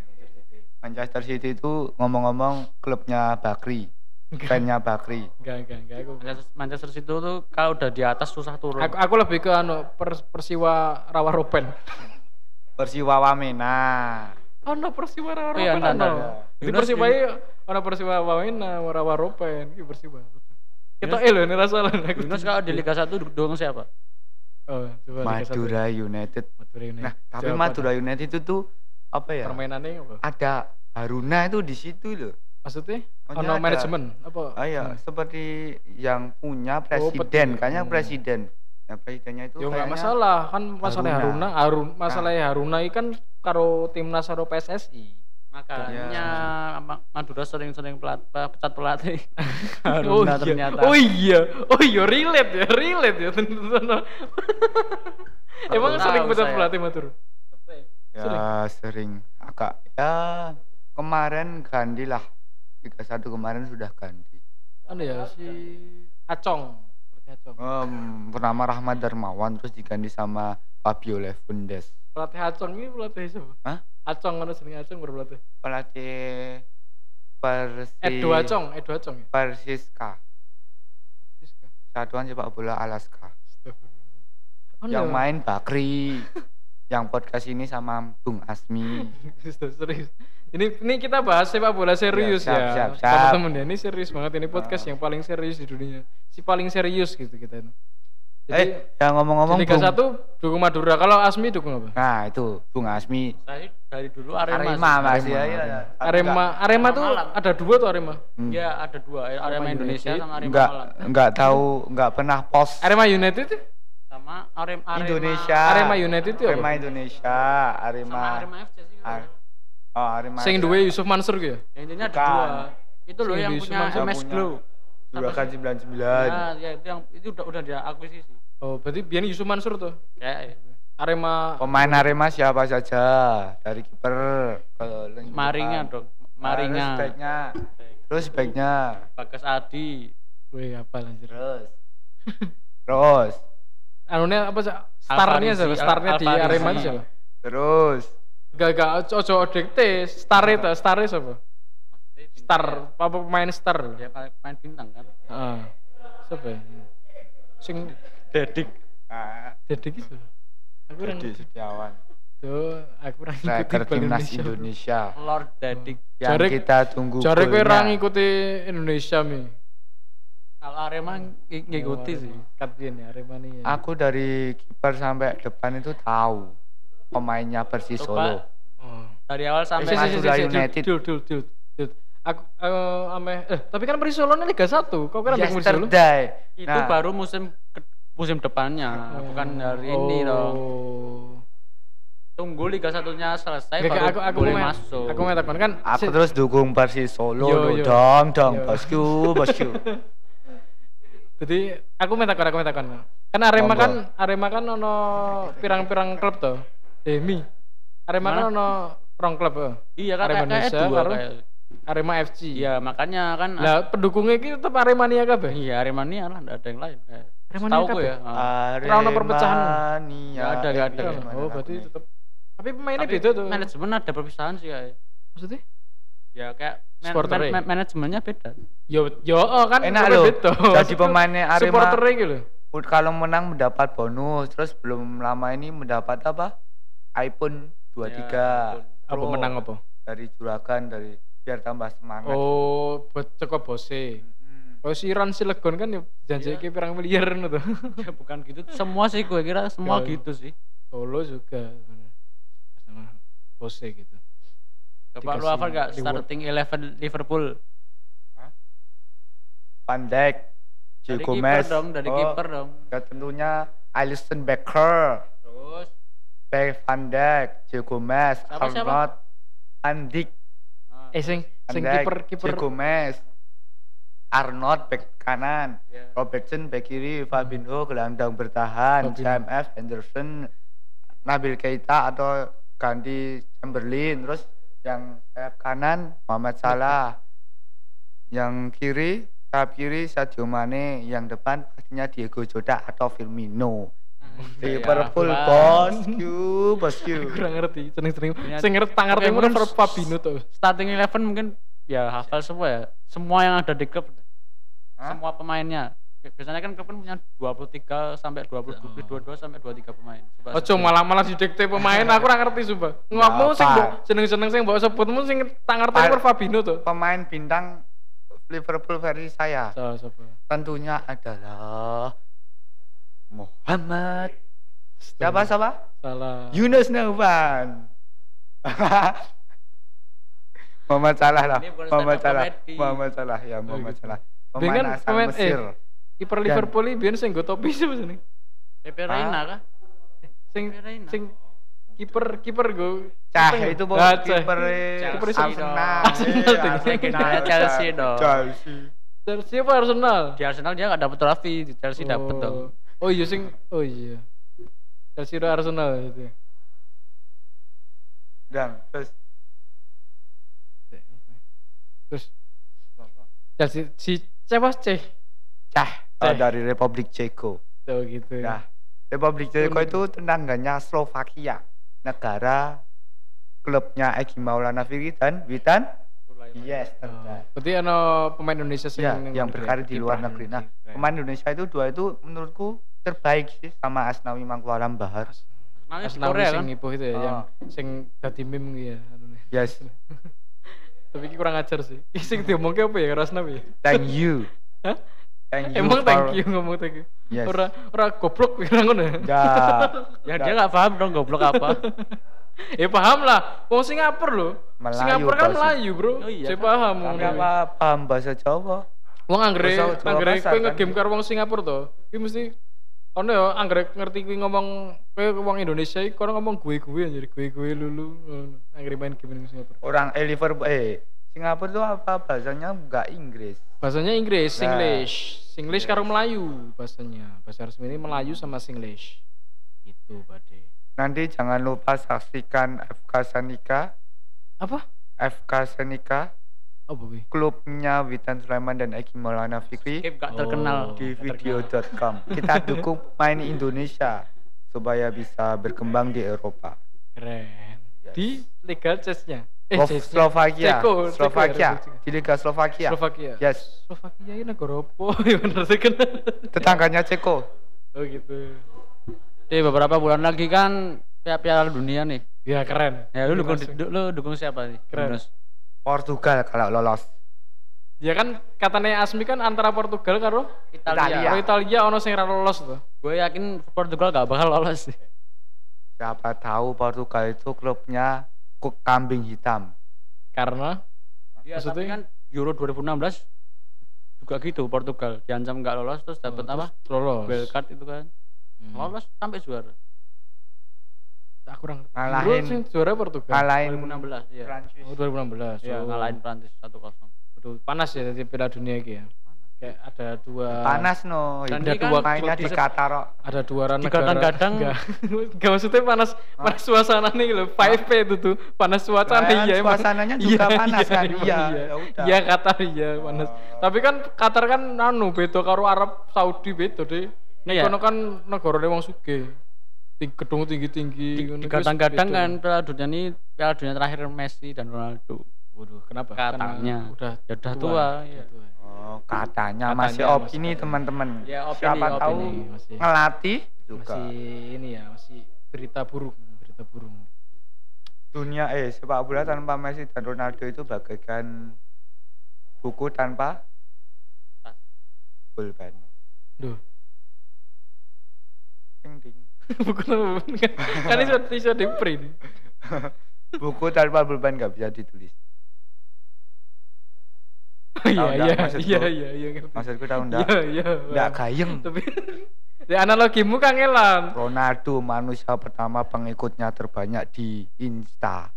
Manchester City. Itu ngomong-ngomong klubnya Bakri. Fansnya Bakri. Enggak, enggak, enggak. Aku, Manchester, Manchester City tuh kalau udah di atas susah turun aku, aku lebih ke anu Pers- Persiwa Rawa Ropen. Persiwa Wamena. Ono Persiwa ora Oh iya, Ropen ono. entar. Di Persiwa ono Persiwa Wamena, ora Waropen, iki Persiwa. Kita eh lho ini rasa lah aku. Yunus kalau di Liga 1 dukung siapa? Oh, coba. Madura United. Madura United. Nah, tapi Madura United itu tuh apa ya? permainannya apa? Ada Haruna itu di situ loh. Maksudnya ono ada- manajemen apa? Ah ya, Hmm. seperti yang punya Oh, presiden, peti. kayaknya Hmm. presiden. Nah, presidennya itu Ya enggak masalah, kan masalah Haruna. Haruna, Harun masalah Haruna iki kan karo timnas karo PSSI. Makanya Ya. Ma- Madura sering-sering pelat, pe- pecat pelatih. oh Haruna iya. ternyata. Oh iya. Oh iya relate ya, relate ya. Emang sering pecat saya. pelatih Madura? Ya sering agak ya kemarin ganti lah. Liga 1 kemarin sudah ganti. Anu ya si Acong. Pelatih Acong. Em, bernama Rahmat Darmawan terus diganti sama Fabio Lefundes. Pelatih Acong ini pelatih siapa? Hah? Acong kan sering Acong berpelatih. Pelatih Persi Edo Acong, Edo Acong ya. Persiska. Siska. Satuan sepak bola Alaska. Astagfirullah. Oh, yang no. main Bakri. yang podcast ini sama Bung Asmi. serius. Ini ini kita bahas sepak bola serius siap, ya. siap, siap. Teman-teman ya, ini serius banget ini podcast yang paling serius di dunia. Si paling serius gitu kita. Jadi eh, yang ngomong-ngomong Liga Bung- 1 dukung Madura. Kalau Asmi dukung apa? Nah, itu Bung Asmi. Saya dari dulu Arema. Arema, sih. Mas ya, Arema, ya. Arema. Arema, Arema tuh Malang. ada dua tuh Arema. Hmm. Iya, ada dua. Arema Arema Indonesia United. sama Arema enggak Malang. enggak tahu enggak pernah post Arema United itu? Sama Arema Arema Indonesia. Arema United itu? Arema Indonesia, Arema. Sama Arema FC sih. Ar- nggak oh, Arema. Sing duwe Yusuf Mansur gitu ya? Ya, intinya ada dua. Itu loh yang di punya Sumatera MS punya. Glow. Juragan 99. Ya, ya itu yang itu udah udah diakuisisi. Oh, berarti biar Yusuf Mansur tuh. Kayak Arema Pemain Arema siapa saja? Dari kiper ke Maringa dong. Terus Maringa. backnya. Terus backnya. Bagas Adi. Wih, apa lanjut. Terus. Terus. Anunya apa sih? Starnya siapa? Starnya di. Arema siapa? Terus. Gak gak ojo dikte. Star itu, Star itu siapa? Star, apa pemain Star? Dia main bintang kan. Ah. Siapa ya? Sing Dedik. Nah, Dedik itu. Aku orang Dedi Setiawan. tuh, aku orang Striker timnas Indonesia. Lord Dedik. Yang kita tunggu Jare kowe golnya. ora ngikuti Indonesia mi. Kalau Arema ng- ngikuti sih. Kapten ya Arema nih. Ya. Aku dari kiper sampai depan itu tahu pemainnya Persis. Solo. Oh. Dari awal sampai si, si, si, Madura United. Dul, dul, dul, dul. Aku eh, ame eh tapi kan Persis Solo ini Liga 1. Kau kan ada Persis Solo? Itu Nah, baru musim musim depannya, bukan hari ini dong. Oh. Tunggu Liga satunya selesai Gak, baru aku aku boleh mau masuk. Aku mau takon kan aku si- terus dukung Persis Solo Yo, yo. dong dong Yo. bosku bosku. Jadi aku mau takon aku mau takon. Kan Arema kan Arema kan ono pirang-pirang klub tuh. Eh mi. Arema kan Mana? ono rong klub. eh. Iya kan Arema Indonesia dua karo kayak. Arema FC. Iya makanya kan Lah pendukungnya iki tetep Aremania kabeh. iya Aremania lah enggak ada yang lain. Kayak, Aremania Tahu ya. Ora perpecahan. Aremania. Nggak ada, nggak ada. Eh, Oh, berarti tetep Tapi pemainnya beda tuh. Manajemen ada perpisahan sih kayak. Maksudnya? Ya kayak man- man- man- manajemennya beda. Yo yo oh, kan Enak loh. beda. Jadi pemainnya Arema Supporternya gitu kalau menang mendapat bonus, terus belum lama ini mendapat apa? iPhone 23. Ya, Apa menang apa? Dari juragan dari biar tambah semangat. Oh, buat ceko bose. Hmm. Oh si Iran Cilegon kan ya janji Iya. pirang miliar ngono tuh. ya bukan gitu. Semua sih gue kira semua Ya. gitu sih. Solo juga sama Bose gitu. Coba lu hafal gak starting eleven Liverpool? Van Dijk, Joe Dari Gomez. kiper dong, dari Oh, kiper dong. ya tentunya Alisson Becker, Terus? Beck Van Dijk, Joe Gomez, Siapa? Arnold, Andik, ah, Eh sing sing kiper kiper Joe Gomez, Arnold back kanan, ya. Robertson back kiri, Fabinho gelandang bertahan. JMF, Henderson, Nabil Keita atau ganti Chamberlain, terus yang sayap kanan Muhammad Salah, yang kiri sayap kiri Sadio Mane, yang depan pastinya Diego Jota atau Firmino. Liverpool Ya, bosku, bosku. kurang ngerti. Punya- Sing ngerti tak ngerti Oke, mana mungkin Fabinho tuh. Starting eleven mungkin ya hafal semua ya. Semua yang ada di klub. Hah? Semua pemainnya. Biasanya kan klub kan punya 23 sampai 20 22 sampai 23 pemain. Coba Ojo malah malah didikte pemain aku ora ngerti sumpah. Ngomong sing seneng-seneng sing mbok sebutmu sing tak ngerti per Fabinho tuh. Pemain bintang Liverpool versi saya So, sapa? tentunya adalah Muhammad siapa siapa? Salah. Yunus Nauban. Muhammad Salah lah. Muhammad Salah. Muhammad Salah ya Muhammad. Salah. Pemain asal eh, Mesir. Kiper Liverpool iki biyen sing nggo topi sapa jeneng? Pepe Reina kah? Sing Pepe Reina. sing kiper kiper go Cah itu Cah. kiper Kiper Chelsea Arsenal. dong. Arsenal Eh, Chelsea dong. Chelsea. Chelsea apa Arsenal? Di Arsenal dia nggak dapet trofi, di Chelsea dapet dong. Oh iya sing oh iya. Chelsea udah Arsenal itu. Dan terus Terus Chelsea si siapa C? Cah Ceh. oh, dari Republik Ceko. Oh gitu ya. Nah, Republik Ceko itu tetangganya Slovakia. Negara klubnya Egi Maulana Fikri dan Witan Yes, Oh, tenan. berarti ana pemain Indonesia Ya, yang luar berkarir di luar negeri. Nah, Keren. pemain Indonesia itu dua itu menurutku terbaik sih sama Asnawi Mangkualam Bahar. Di Asnawi Korea sing kan? ipo itu ya, Oh. yang sing dadi meme gitu ya. Yes, Tapi iki kurang ajar sih. Ih, Sing diomongke apa ya karo Asnawi? thank you. Hah? Thank you. Emang for- thank you ngomong thank you. Yes. Ora ora goblok kira ngono ya. Enggak. Ya dia nggak paham dong goblok apa. Ya paham lah. Wong Singapura lho. Melayu, Singapura kan. Melayu, Bro. Oh iya Saya paham. Ngono. apa paham bahasa Jawa? Wong anggere Jawa anggere kowe kan? ngegame karo wong Singapura to. Kuwi mesti ono ya anggere ngerti kuwi ngomong kowe wong Indonesia iki kono ngomong gue-gue anjir, gue-gue lulu. ngono. Anggere main game ning Singapura. Orang eh Liverpool eh Singapura itu apa bahasanya enggak Inggris. Bahasanya Inggris, Nah. Singlish. Singlish Yes. karo Melayu bahasanya. Bahasa resmi ini Melayu sama Singlish. Itu, Bade. Nanti jangan lupa saksikan FK Senika, Apa? FK Senika, Apa kuwi? klubnya Witan Sulaiman dan Egi Maulana Fikri Skip gak Oh. terkenal. di video.com. Kita dukung pemain Indonesia supaya bisa berkembang di Eropa. Keren. Yes. Di Liga Chess-nya. Eh, Chess-nya. Slovakia, Ceko, Ceko ya, Slovakia, di Liga Slovakia. Slovakia. Yes, Slovakia ini negara apa? Ya bener sih kenal. tetangganya Ceko. Oh gitu. Di beberapa bulan lagi kan Piala Piala Dunia nih. Ya keren. Ya lu dukung du- lu dukung siapa nih? Keren. Yunus? Portugal kalau lolos. Ya kan katanya Asmi kan antara Portugal karo Italia. karo Italia ono sing ra lolos tuh. Gue yakin Portugal gak bakal lolos sih. Siapa tahu Portugal itu klubnya kuk kambing hitam. Karena Ya, Maksudnya? tapi kan Euro 2016 juga gitu Portugal diancam nggak lolos terus dapat Oh, apa? terus Lolos. Wild card itu kan. Hmm. Lolos sampai juara. Tak kurang. Ngalahin- juara Portugal. Ngalahin 2016 iya. Prancis. Oh 2016. Iya, Oh. ngalahin Prancis 1-0. Waduh, panas ya dari Piala Dunia iki ya. Kayak ada dua Panas no. Dan Itu ini kan mainnya di Qatar. ada dua negara. Digadang-gadang- Enggak. Enggak maksudnya panas panas suasana nih loh. 5P itu tuh. Panas suasana Kan iya emang. suasananya juga panas kan? emang Iya, Iya, ya udah. Iya Qatar iya panas. Oh. Tapi kan Qatar kan anu beda karo Arab Saudi beda deh. Iya. Kono kan negara wong sugih. Ting gedung tinggi-tinggi beda. kan Piala Dunia ini Piala Dunia terakhir Messi dan Ronaldo. Waduh, kenapa? Katanya. Karena udah Ya udah tua, tua. Oh, katanya, Katanya masih opini teman-teman. Ya, opini, Siapa opini. tahu Masih- ngelatih juga. Masih ini ya, masih berita buruk, berita buruk. Dunia eh sepak bola tanpa Messi dan Ronaldo itu bagaikan buku tanpa pulpen. Duh, Ding, ding. bukan kan, kan itu bisa di print. Buku tanpa pulpen nggak bisa ditulis. Iya iya iya iya iya. Maksudku tahu enggak? Iya iya. Paham. gayeng. Tapi ya analogimu kangelan. Ronaldo manusia pertama pengikutnya terbanyak di Insta.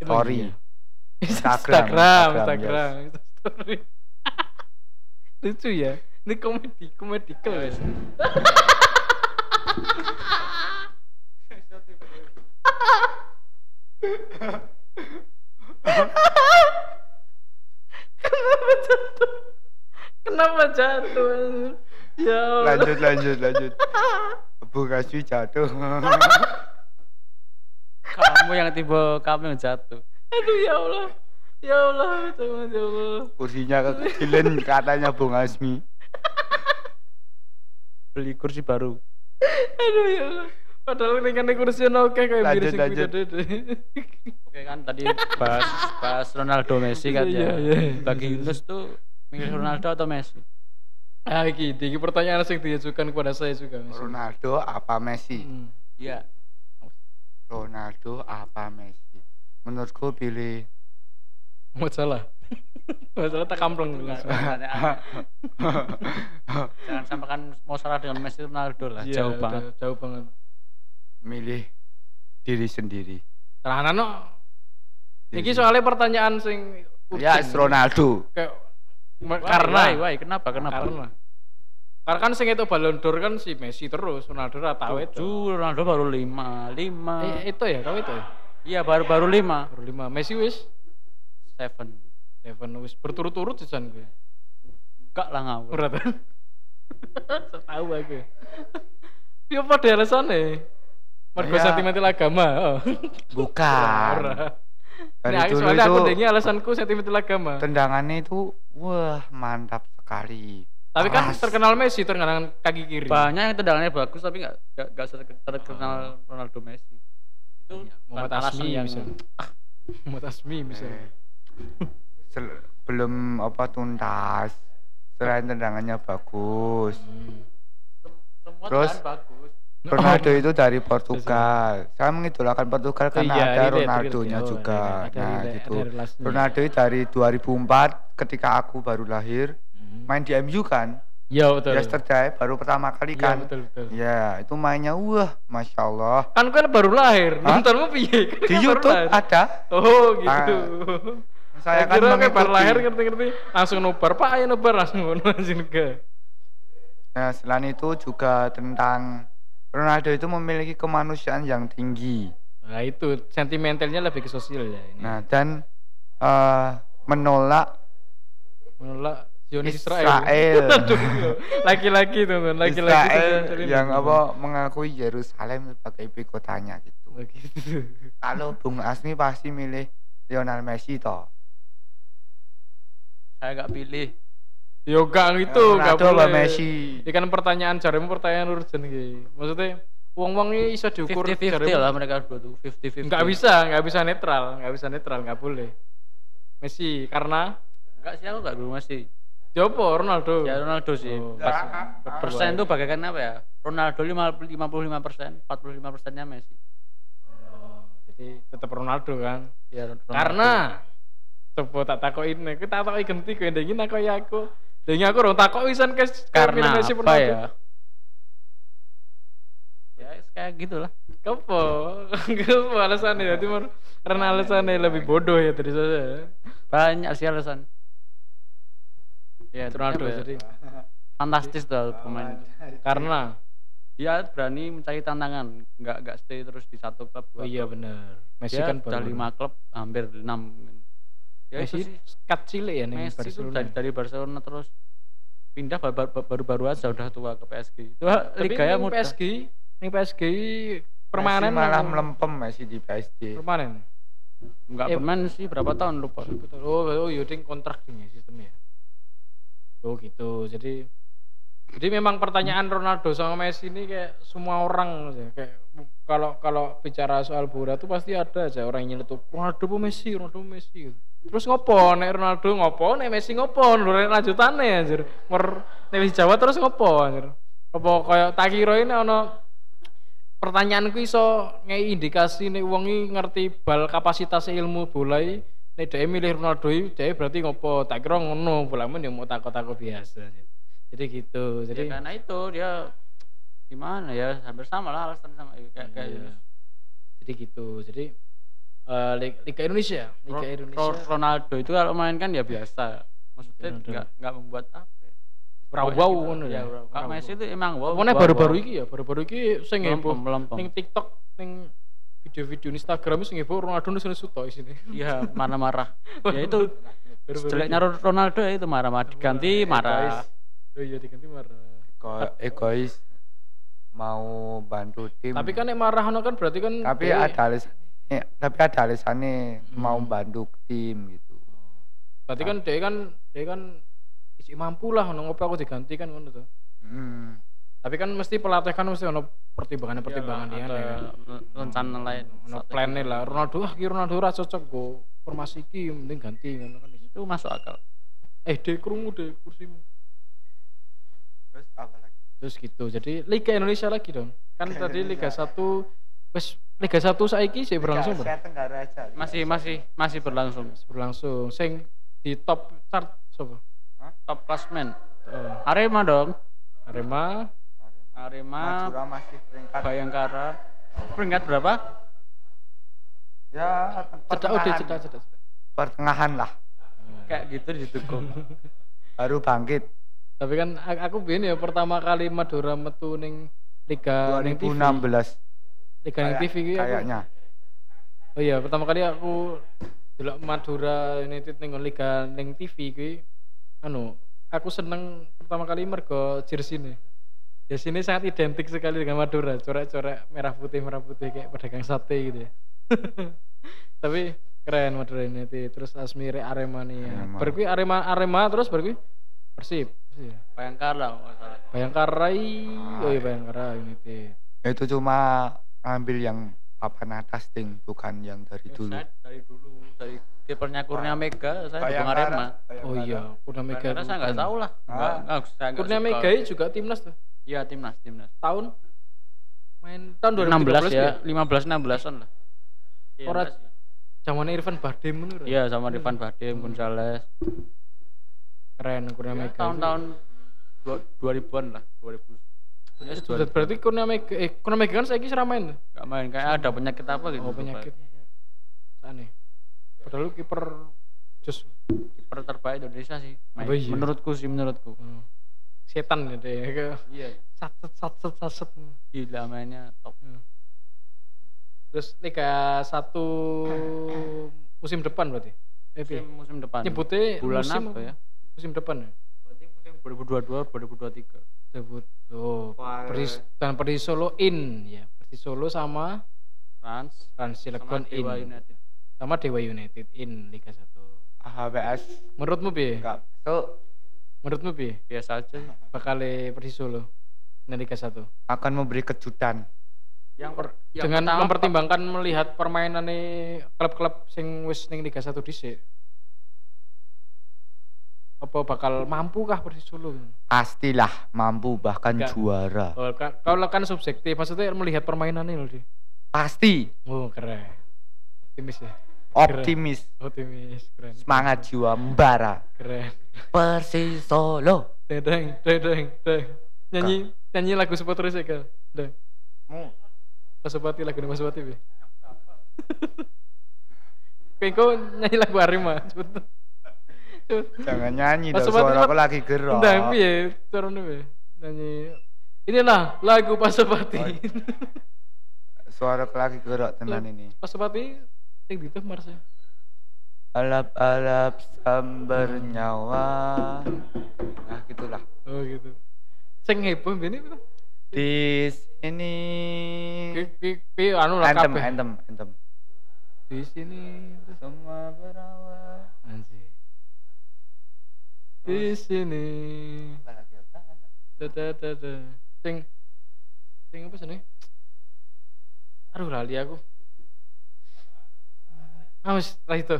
Story. Instagram, Instagram, Instagram, Instagram, story. Lucu ya. Ini komedi, komedikal ya. Kenapa jatuh? Kenapa jatuh? Ya Allah. Lanjut lanjut lanjut. Bu Kaswi jatuh. Kamu yang tiba, kamu yang jatuh. Aduh ya Allah. Ya Allah, jangan ya Allah. Kursinya kekecilan katanya Bung Asmi. beli kursi baru. Aduh ya Allah. Padahal ini kan kursi ono oke kayak Lanjut, lanjut. Oke kan tadi bahas bahas Ronaldo Messi kan Iya, ya. iya. Bagi Yunus tuh milih Ronaldo atau Messi? Ah iki, iki pertanyaan yang ditujukan kepada saya juga. Mas. Ronaldo apa Messi? Hmm. Iya. Ronaldo apa Messi? Menurutku pilih Masalah. Masalah tak kampleng pertanyaan. Jangan samakan mau salah dengan Messi Ronaldo lah, Iya, jauh banget. Jauh banget. Milih diri sendiri. Tenanan no. Diri Iki sendiri. soalnya pertanyaan sing Ya. Ronaldo. Kayak karena why, why? kenapa? Kenapa? karena karena kan sing itu Ballon d'Or kan si Messi terus, Ronaldo ora tahu itu. Ronaldo baru lima, lima. Eh, itu ya, tahu itu ya. Iya baru baru lima. Baru lima. Messi wis Seven. seven wis berturut-turut sisan gue. Enggak lah ngawur. Berat. Tahu aku. Ya pada alasannya. Mergo Ya. sentimental agama. Oh. Bukan. Dari Nah, dulu soalnya aku itu dengi alasanku sentimental agama. tendangannya itu wah mantap sekali. Tapi kan terkenal Messi terkenal kaki kiri. Banyak yang tendangannya bagus tapi nggak nggak terkenal, terkenal Ronaldo Messi. Itu Muhammad Asmi yang misalnya. Muhammad Asmi misalnya. Eh, sel- belum apa tuntas. Selain tendangannya bagus. Hmm. semua Terus? bagus. Ronaldo itu dari Portugal. Saya mengidolakan Portugal karena Iya, ada Ronaldonya. Oh, juga. Ada nah, relate, gitu. ada. Ronaldo itu dari 2004 ketika aku baru lahir Hmm. main di MU kan. Iya betul. Yesterday baru pertama kali Iya kan. betul betul. Ya, itu mainnya wah, masya Allah. Kan kan baru lahir, Hah? nontonmu piye? Kan Di kan YouTube lahir. ada. Oh gitu. Saya Saya kan kira kayak baru lahir ngerti-ngerti langsung nobar pak ayo nobar langsung anjing ke. Nah, selain itu juga tentang Ronaldo itu memiliki kemanusiaan yang tinggi. Nah itu sentimentalnya lebih ke sosial ya ini. Nah, dan eh, menolak Menolak Zionis Israel. Israel. Iya. laki-laki teman, laki-laki Israel yang apa mengakui Yerusalem sebagai ibu kotanya gitu. Oh, gitu. Kalau Bung Asmi pasti milih Lionel Messi toh. Saya nggak pilih. Yo gak gitu, gak Ronaldo apa boleh. Messi? Ini kan pertanyaan jaremu pertanyaan urgent iki. Maksudnya wong-wong ini bisa diukur 50-50 jaremu- lah mereka berdua tuh. 50-50. Nggak bisa, nggak bisa netral, nggak bisa netral, nggak boleh. Messi karena Enggak sih aku nggak dulu Messi. Jopo Ronaldo. Ya Ronaldo sih. Oh. Pas Ah, persen tuh bagaikan apa ya? Ronaldo 55 persen, 45 persennya Messi. Jadi tetap Ronaldo kan. Ya, Ronaldo. Karena coba tak takoki ini, kita takoki ganti kowe ndengi takoki aku. Ndengi aku rong takoki wisan kes karena apa ya? Ya kayak gitulah. Kepo, kepo alasannya ya, cuma karena alasannya lebih bodoh ya dari saya. Banyak sih alasan. Ya Ronaldo ya? jadi fantastis tuh pemain. karena Dia berani mencari tantangan, nggak nggak stay terus di satu klub. oh iya benar. Messi Dia kan udah baru lima klub, hampir enam. Ya itu Messi sih. cut cilik ya nih Messi itu Barcelona. dari, dari Barcelona terus pindah baru- baru-baru aja udah tua ke PSG. Itu liganya ning muda. PSG, ning PSG permanen Messi malah melempem Messi di PSG. permanen. Enggak Eh, bermain sih berapa tahun lupa. Betul. Oh, oh yaudah kontrak ini sistemnya. Oh gitu. Jadi jadi memang pertanyaan Ronaldo sama Messi ini kayak semua orang aja. kayak kalau kalau bicara soal bola tuh pasti ada aja orang yang nyeletuk Ronaldo Messi, Ronaldo Messi gitu. Terus ngopo nek Ronaldo ngopo, nek Messi ngopo, lho nek lanjutane anjir. Mer nek wis Jawa terus ngopo anjir. Apa kayak tak kira ini ono pertanyaanku iso ngei indikasi nek wong ngerti bal kapasitas ilmu bola iki nek dhek milih Ronaldo iki dhek berarti ngopo tak kira ngono bola men ya mau takut-takut biasa jadi gitu Jadi jadi karena itu dia gimana ya hampir sama lah alasan sama kayak kayak Iya. Yunus. jadi gitu jadi eh, Lig- Liga Indonesia Liga Ro- Indonesia Ro- Ronaldo itu kalau main kan ya biasa. Maksudnya nggak nggak membuat apa ya. Wow, wow, gitu. ngono ya. ya. Wow, Messi wow. itu emang wow. Wow, baru-baru wow. iki ya baru-baru iki sing heboh ning TikTok ning video-video Instagram sing heboh Ronaldo nu suto isine Iya marah-marah. ya itu jeleknya. Ronaldo ya itu marah-marah diganti marah. oh iya diganti marah egois mau bantu tim. Tapi kan nek marah kan berarti kan tapi ada alasannya, tapi ada alasannya mau Hmm. bantu tim gitu. berarti kan dia kan dia kan isi mampu lah ono ngopo aku diganti kan ngono tuh. Hmm. Tapi kan mesti pelatih kan mesti ono pertimbangan-pertimbangan dia. ada rencana lain Ono plan lah. Ronaldo ah ki Ronaldo ora cocok go formasi iki mending ganti ngono kan. itu masuk akal Eh, dek krungu dek kursimu. Terus apa lagi? Terus gitu. Jadi Liga Indonesia lagi dong. Kan tadi Liga Indonesia. 1 wes Liga 1 saiki sih berlangsung. Asia Tenggara aja. masih masih masih berlangsung Berlangsung. Sing di top chart sapa? top klasmen Oh, Arema dong Arema, Arema Madura masih peringkat. Bayangkara peringkat berapa Ya, cedak udah cedak cedak. cedak. Pertengahan lah. kayak gitu ditukung Baru bangkit. Tapi kan aku biyen ya pertama kali Madura metu ning Liga ning TV. 2016 Liga ning kayak- TV iki aku. kayaknya. Oh iya, pertama kali aku delok Madura United ning Liga ning TV kuwi anu, aku seneng pertama kali mergo jersey ini. Jersey ini sangat identik sekali dengan Madura, coret-coret merah putih merah putih kayak pedagang sate gitu ya. Tapi keren Madura United, terus Asmire Aremania. Arema. Kuwi Arema Arema terus baru kuwi Persib. Persib. Bayangkara kalau nggak salah. Bayangkara, oh iya Bayangkara United. Itu cuma ngambil yang papan atas ting, bukan yang dari dulu. Saya dari dulu dari kipernya Kurnia Mega saya dukung Arema Oh iya, Kurnia Mega. Bayangkara saya nggak tahu lah Ah. nggak saya nggak Kurnia. Mega juga timnas tuh. iya timnas timnas Tahun main tahun 16 2013 ya 15 16an lah Iya, Ora- enggak sih. Zamannya Irfan Bahdim ngono lho. iya sama Rifan Bahdim Gonzales Keren Kurnia Ya, Mega. tahun-tahun dua- 2000-an lah 2000 ya itu. 2000 Berarti Kurnia Mega eh Kurnia Mega kan saiki ora main. nggak main kayak ada penyakit apa gitu Oh penyakit. Aneh. Padahal lu kiper jos kiper terbaik Indonesia sih main. Oh, iya. menurutku sih menurutku Hmm. setan gitu ya. Iya Satset satset satset. gila mainnya top Terus Liga 1 musim depan berarti. Eh, musim, musim depan Nyebutnya bulan musim apa ya Musim depan ya. berarti musim 2022 2023 Debut. Oh. Persis dan Persis Solo in ya. Persis Solo sama Rans Rans sama Cilegon in. Dewa United Sama Dewa United in Liga 1. HBS Menurutmu piye? enggak masuk Menurutmu piye? biasa aja Bakal Persis Solo di Liga 1. akan memberi kejutan. yang, per, yang Dengan pertama, mempertimbangkan melihat permainan klub-klub sing wis ning Liga 1 dhisik. Apa bakal mampukah Persis Solo? Pastilah mampu bahkan Enggak. juara. Oh, kalau kan subjektif, maksudnya melihat permainannya loh. Pasti Oh, keren. Optimis ya. optimis, Optimis, keren. semangat jiwa membara. Keren. Persis Solo. Dedeng, dedeng, dedeng. Nyanyi nyanyi lagu supporter sih kan. Deng. Mu Mas Supati lagu Supati be. Kayak kau nyanyi lagu Arema. Cepet. Jangan nyanyi dong, suara aku lagi gerok. Entah piye carane be. Nyanyi Inilah lagu Pak Supati. Suara aku lagi gerok tenan ini. Pak Supati sing di Mars ya. Alap-alap sambar nyawa. Nah, gitulah. Oh gitu. Sing heboh ini apa? Di sini ki anu lah anthem, kabeh. anthem, anthem. Di sini Semua berawal. anjir. Di sini. Dada dada. Sing sing apa sih Aduh lali aku. Ah wis lah itu.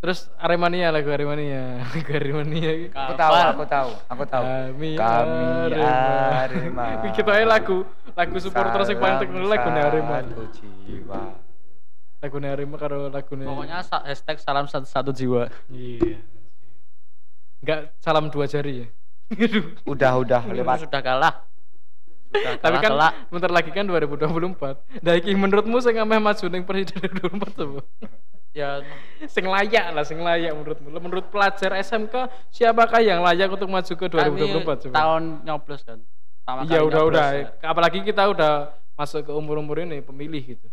Terus Aremania lagu Aremania. Lagu Aremania. Aku tahu, aku tahu, aku tahu. Kami, Kami Arema. Iki kita ae lagu lagu supporter sing paling terkenal lagu Arema. Satu jiwa. Lagu Arema karo lagu pokoknya hashtag salam satu, satu jiwa Iya. Enggak salam dua jari ya. Udah, udah Itu lewat. sudah kalah sudah Tapi kalah kan telak. bentar lagi kan 2024. Nah iki menurutmu sing ameh maju ning presiden 2024 sapa? ya Sing layak lah, sing layak menurutmu. Menurut pelajar SMK siapakah yang layak untuk maju ke 2024 kami coba? tahun nyoblos kan Pertama Iya kali udah udah. ya. Apalagi kita udah masuk ke umur-umur ini pemilih gitu.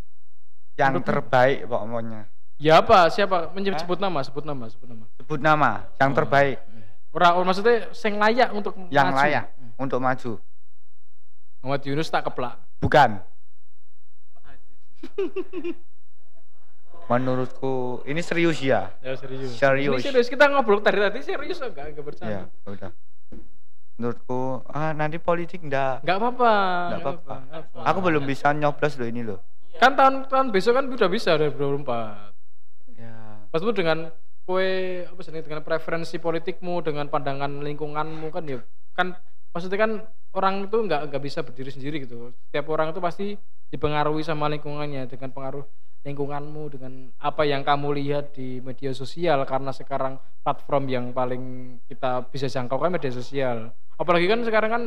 Yang terbaik pokoknya. Ya apa? Siapa? Menyebut sebut nama, sebut nama, sebut nama. Sebut nama, yang terbaik, Ora maksudnya sing layak untuk yang maju. layak untuk maju. Muhammad Yunus tak keplak. Bukan. Menurutku ini serius ya. Ya serius. Serius. Ini serius kita ngobrol tadi tadi serius enggak enggak bercanda. Ya, udah. menurutku ah nanti politik ndak nggak apa-apa Nggak apa-apa. aku belum bisa nyoblos loh ini loh kan tahun tahun besok kan udah bisa udah 2024 ya Maksudmu dengan kue apa sih dengan preferensi politikmu dengan pandangan lingkunganmu kan ya kan maksudnya kan orang itu nggak nggak bisa berdiri sendiri gitu. Setiap orang itu pasti dipengaruhi sama lingkungannya dengan pengaruh lingkunganmu dengan apa yang kamu lihat di media sosial karena sekarang platform yang paling kita bisa jangkau kan media sosial. Apalagi kan sekarang kan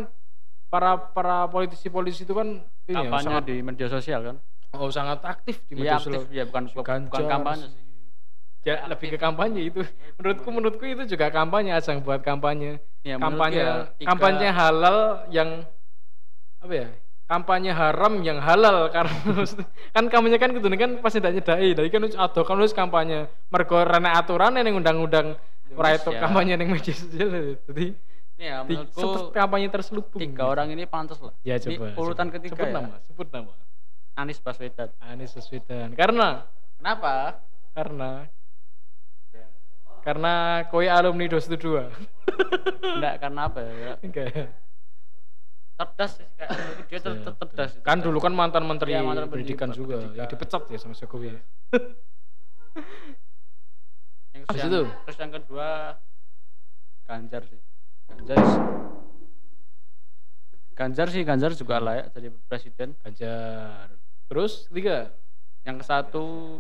para para politisi-politisi itu kan ini ya, sangat di media sosial kan? Oh sangat aktif di iya media sosial. Aktif ya bukan bukan, Ganjar bukan kampanye sih ya lebih ke kampanye itu. Menurutku menurutku itu juga kampanye ajang buat kampanye. Ya, kampanye ya, tiga- kampanye halal yang apa ya kampanye haram yang halal. Karena kan kampanye kan gitu kan pasti tidak nyedai. Dari kan atau kan harus kampanye. Mergo rene aturan yang undang-undang. Ora itu Indonesia. kampanye yang media sosial. Jadi ya di, menurutku kampanye terselubung. tiga orang ini pantas lah. Ya coba urutan coba. ketiga sebut ya. nama sebut nama. Anies Baswedan. Anies Baswedan. Karena kenapa? Karena karena koi alumni 212 enggak karena apa ya? Enggak. Menurutku dia ter- ter- cerdas kan dulu kan mantan menteri Iya, mantan menteri pendidikan juga. pendidikan. yang dipecat ya sama Jokowi yang, Habis yang- itu? terus yang kedua Ganjar sih. Ganjar Ganjar sih Ganjar juga layak jadi presiden. Ganjar. Terus tiga yang ke satu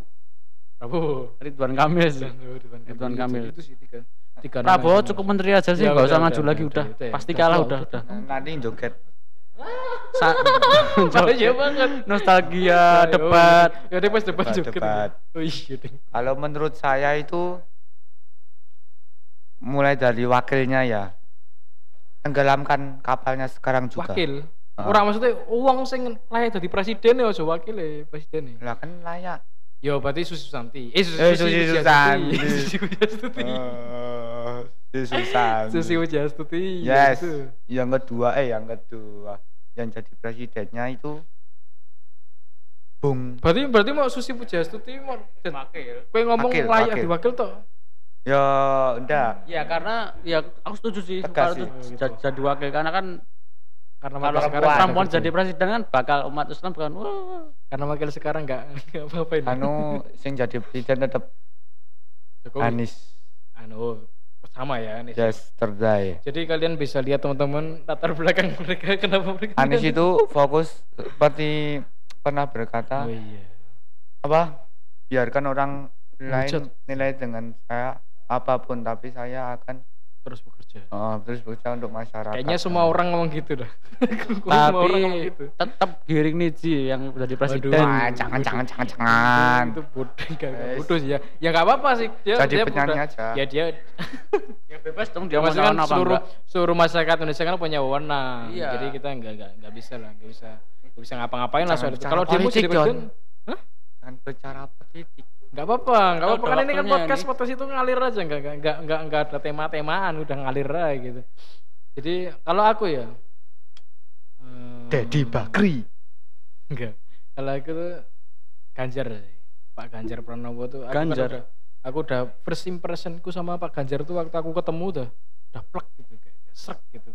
Prabowo Ridwan Kamil Ridwan Ridwan Kamil. itu sih tiga. Tiga Prabowo cukup menteri aja sih Ya, nggak usah udah, maju udah, lagi udah, ya. pasti kalah udah, udah nanti joget. Sa- Iya banget. Nostalgia Ya, debat. ya debat debat Debat, oh iya kalau menurut saya itu mulai dari wakilnya ya. Tenggelamkan kapalnya sekarang juga. Wakil? Ah. orang maksudnya uang sing layak jadi presiden ya aja wakil ya presiden lah kan layak ya berarti Susi Susanti. Eh Susi Eh, Susi Susanti. Susi Pujastuti Eh, si Susan Susi Pujastuti yes. Itu. yang kedua eh yang kedua. Yang jadi presidennya itu Bung berarti berarti mau Susi Pujastuti mau wakil. kowe ngomong Wakil, layak wakil. diwakil toh ya enggak ya karena ya aku setuju sih Tegas kalau sih. itu ja- jadi wakil. Karena kan karena kalau sekarang perempuan. jadi presiden kan bakal umat Islam bukan wah. Karena wakil sekarang nggak nggak apa-apa ini. Anu sing jadi presiden tetap Jokowi. Anies. Anu sama ya Anies. Yes terbaik jadi kalian bisa lihat teman-teman latar belakang mereka kenapa mereka Anies itu fokus seperti pernah berkata oh iya. Apa? Biarkan orang lain Menghujat. nilai dengan saya apa pun tapi saya akan terus bekerja. Oh, terus berusaha untuk masyarakat. Kayaknya semua orang ngomong gitu dah. Semua orang ngomong tapi gitu. tetap giring Niji yang jadi presiden. Waduh. Jangan jangan jangan jangan. itu bodoh Guys. bodoh sih ya. Ya nggak apa-apa sih. Dia jadi dia penyanyi udah- aja. Ya dia ya bebas dong dia mau maksudnya kan apa seluruh enggak seluruh masyarakat Indonesia kan punya wewenang. Iya. jadi kita nggak nggak nggak bisa lah nggak bisa nggak bisa ngapa-ngapain lah soal itu. kalau dia mau jadi presiden jangan bicara politik nggak apa-apa nggak Tahu apa-apa. Kan ini kan podcast ini. podcast itu ngalir aja nggak nggak nggak nggak nggak ada tema-temaan udah ngalir aja gitu. Jadi kalau aku ya hmm, Dedi Bakri. Enggak kalau aku tuh Ganjar. Sih Pak Ganjar Pranowo tuh aku kan Ganjar. udah, aku udah first impressionku sama Pak Ganjar tuh waktu aku ketemu udah udah plek gitu kayak srek gitu.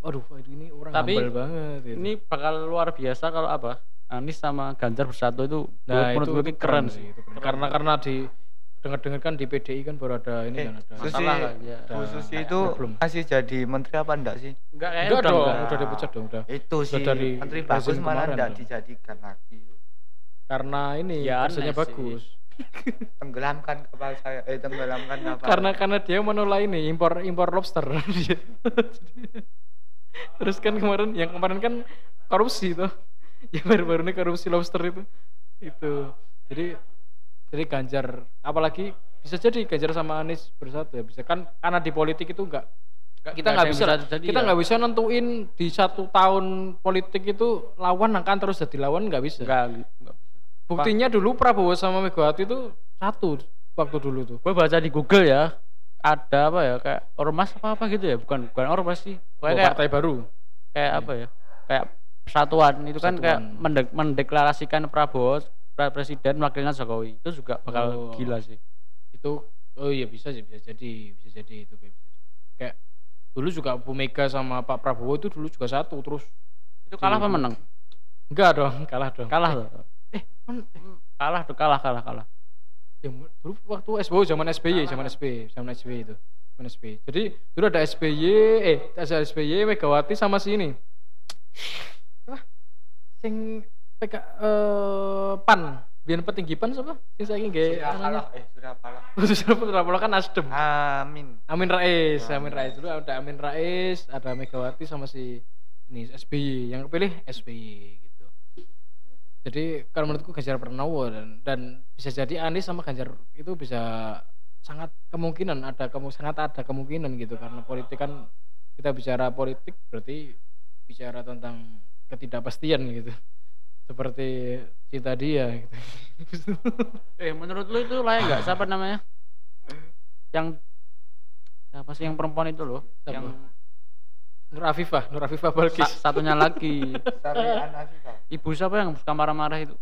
Waduh waduh, ini orang Tapi humble banget gitu. ini bakal luar biasa kalau apa Anies sama Ganjar bersatu itu nah menurut itu, gue itu ini keren sih itu keren. karena karena di dengar-dengar kan di PDI kan baru ada ini Eh, kan ada Susi, masalah kan, ya. Bu Susi itu problem. masih jadi menteri apa enggak sih enggak enggak udah dong enggak. udah dipecat dong udah itu sih dari menteri bagus malah kemarin enggak tuh. dijadikan lagi karena ini Ya, sih. bagus tenggelamkan kapal saya eh tenggelamkan kapal karena karena dia menolak ini impor impor lobster terus kan kemarin yang kemarin kan korupsi tuh yang baru-baru ini korupsi lobster itu. Itu. Jadi jadi Ganjar apalagi bisa jadi Ganjar sama Anies bersatu ya. Bisa kan karena di politik itu enggak Nggak- kita nggak yang bisa, terjadi kita ya. nggak bisa nentuin di satu tahun politik itu lawan akan terus jadi lawan nggak bisa. Enggak enggak. buktinya dulu Prabowo sama Megawati itu satu waktu dulu tuh. Gue baca di Google ya ada apa ya kayak ormas apa apa gitu ya bukan bukan ormas sih. Oh, Pokoknya kayak partai baru. kayak apa ya kayak persatuan itu kan kayak mendek- mendeklarasikan Prabowo pre- presiden wakilnya Jokowi itu juga bakal Oh. gila sih itu oh iya bisa sih bisa jadi bisa jadi itu bisa jadi. kayak dulu juga Bu Mega sama Pak Prabowo itu dulu juga satu terus Itu kalah apa menang? enggak dong kalah dong Kalah tuh. eh kan Kalah tuh, kalah, kalah, kalah. ya, dulu waktu SBY zaman SBY zaman SBY zaman SBY itu zaman SBY jadi dulu ada SBY eh ada SBY Megawati sama si ini sing PK eh, PAN biar petinggi PAN siapa sing saiki nggih Surya eh Surya Paloh. Sudah Paloh kan Nasdem Amin. Amin Rais, Amin Amin Rais dulu ada Amin Rais, ada Megawati sama si ini SBY. Yang kepilih SBY gitu. Jadi kalau menurutku Ganjar Pranowo dan dan bisa jadi Anies sama Ganjar itu bisa sangat kemungkinan ada kemu sangat ada kemungkinan gitu karena politik kan kita bicara politik berarti bicara tentang ketidakpastian gitu. Seperti cinta dia gitu. Eh, menurut lu itu layak nggak? Siapa namanya? Yang siapa sih yang perempuan itu loh? Siapa? Yang Nur Afifah, Nur Afifah sa- Balkis. satunya lagi. Ibu siapa yang suka marah-marah itu?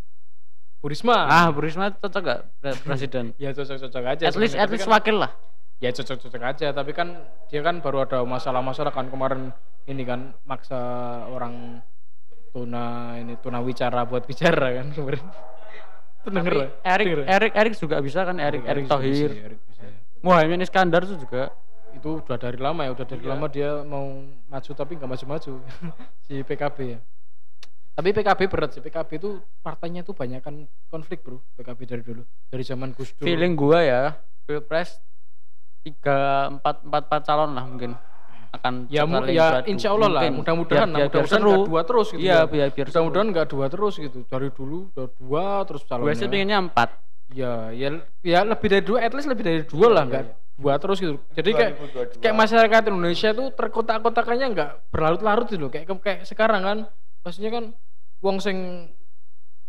Bu Risma. Ah, Bu Risma cocok gak pre- presiden? Ya cocok-cocok aja. at least, at least kan- wakil lah. ya cocok-cocok aja tapi kan dia kan baru ada masalah-masalah kan kemarin ini kan maksa orang tuna ini tuna wicara buat bicara kan kemarin itu denger? Erik? Erik, Erik juga bisa kan? Erik, Erik bisa, Thohir. bisa. Muhammad Iskandar itu juga. itu udah dari lama ya udah dari Iya. lama dia mau maju tapi nggak maju-maju si PKB ya tapi PKB berat sih PKB itu partainya tuh banyak kan konflik bro PKB dari dulu dari zaman Gus Dur Feeling gua ya, pilpres tiga empat empat empat calon lah mungkin akan ya mu- ya insya Allah lah mudah-mudahan Biar- lah biar- biar mudah-mudahan nggak dua terus gitu Iya, ya. biar biar mudah-mudahan nggak dua terus gitu dari dulu udah dua terus Gue calonnya sih pengennya empat. ya ya ya lebih dari dua at least lebih dari dua lah nggak dua terus gitu jadi kayak 2022. kayak masyarakat Indonesia tuh terkotak-kotakannya nggak berlarut-larut gitu loh kayak kayak sekarang kan maksudnya kan wong sing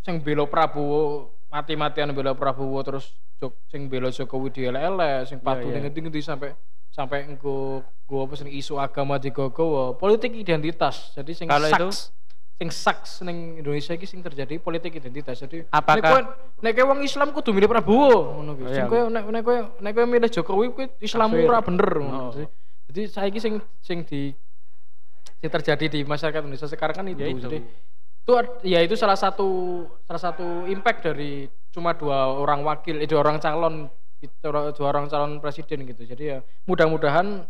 sing belo Prabowo mati-matian belo Prabowo terus jok sing belo Jokowi di ele sing patuh iya. ngendi-ngendi sampai sampai engko gua apa sing isu agama digogo politik identitas jadi sing Kalau itu- sing saks ning Indonesia iki sing terjadi politik identitas jadi Apakah- nek kowe wong Islam kudu milih Prabowo ngono Oh, kuwi iya. sing kowe nek nek kowe nek kowe milih Jokowi kuwi Islammu ora bener ngono. Oh. Jadi, saiki sing sing di sing terjadi di masyarakat Indonesia sekarang kan itu. Ya itu. Jadi itu ya itu salah satu salah satu impact dari cuma dua orang wakil, eh, dua orang calon dua orang calon presiden gitu. Jadi ya mudah-mudahan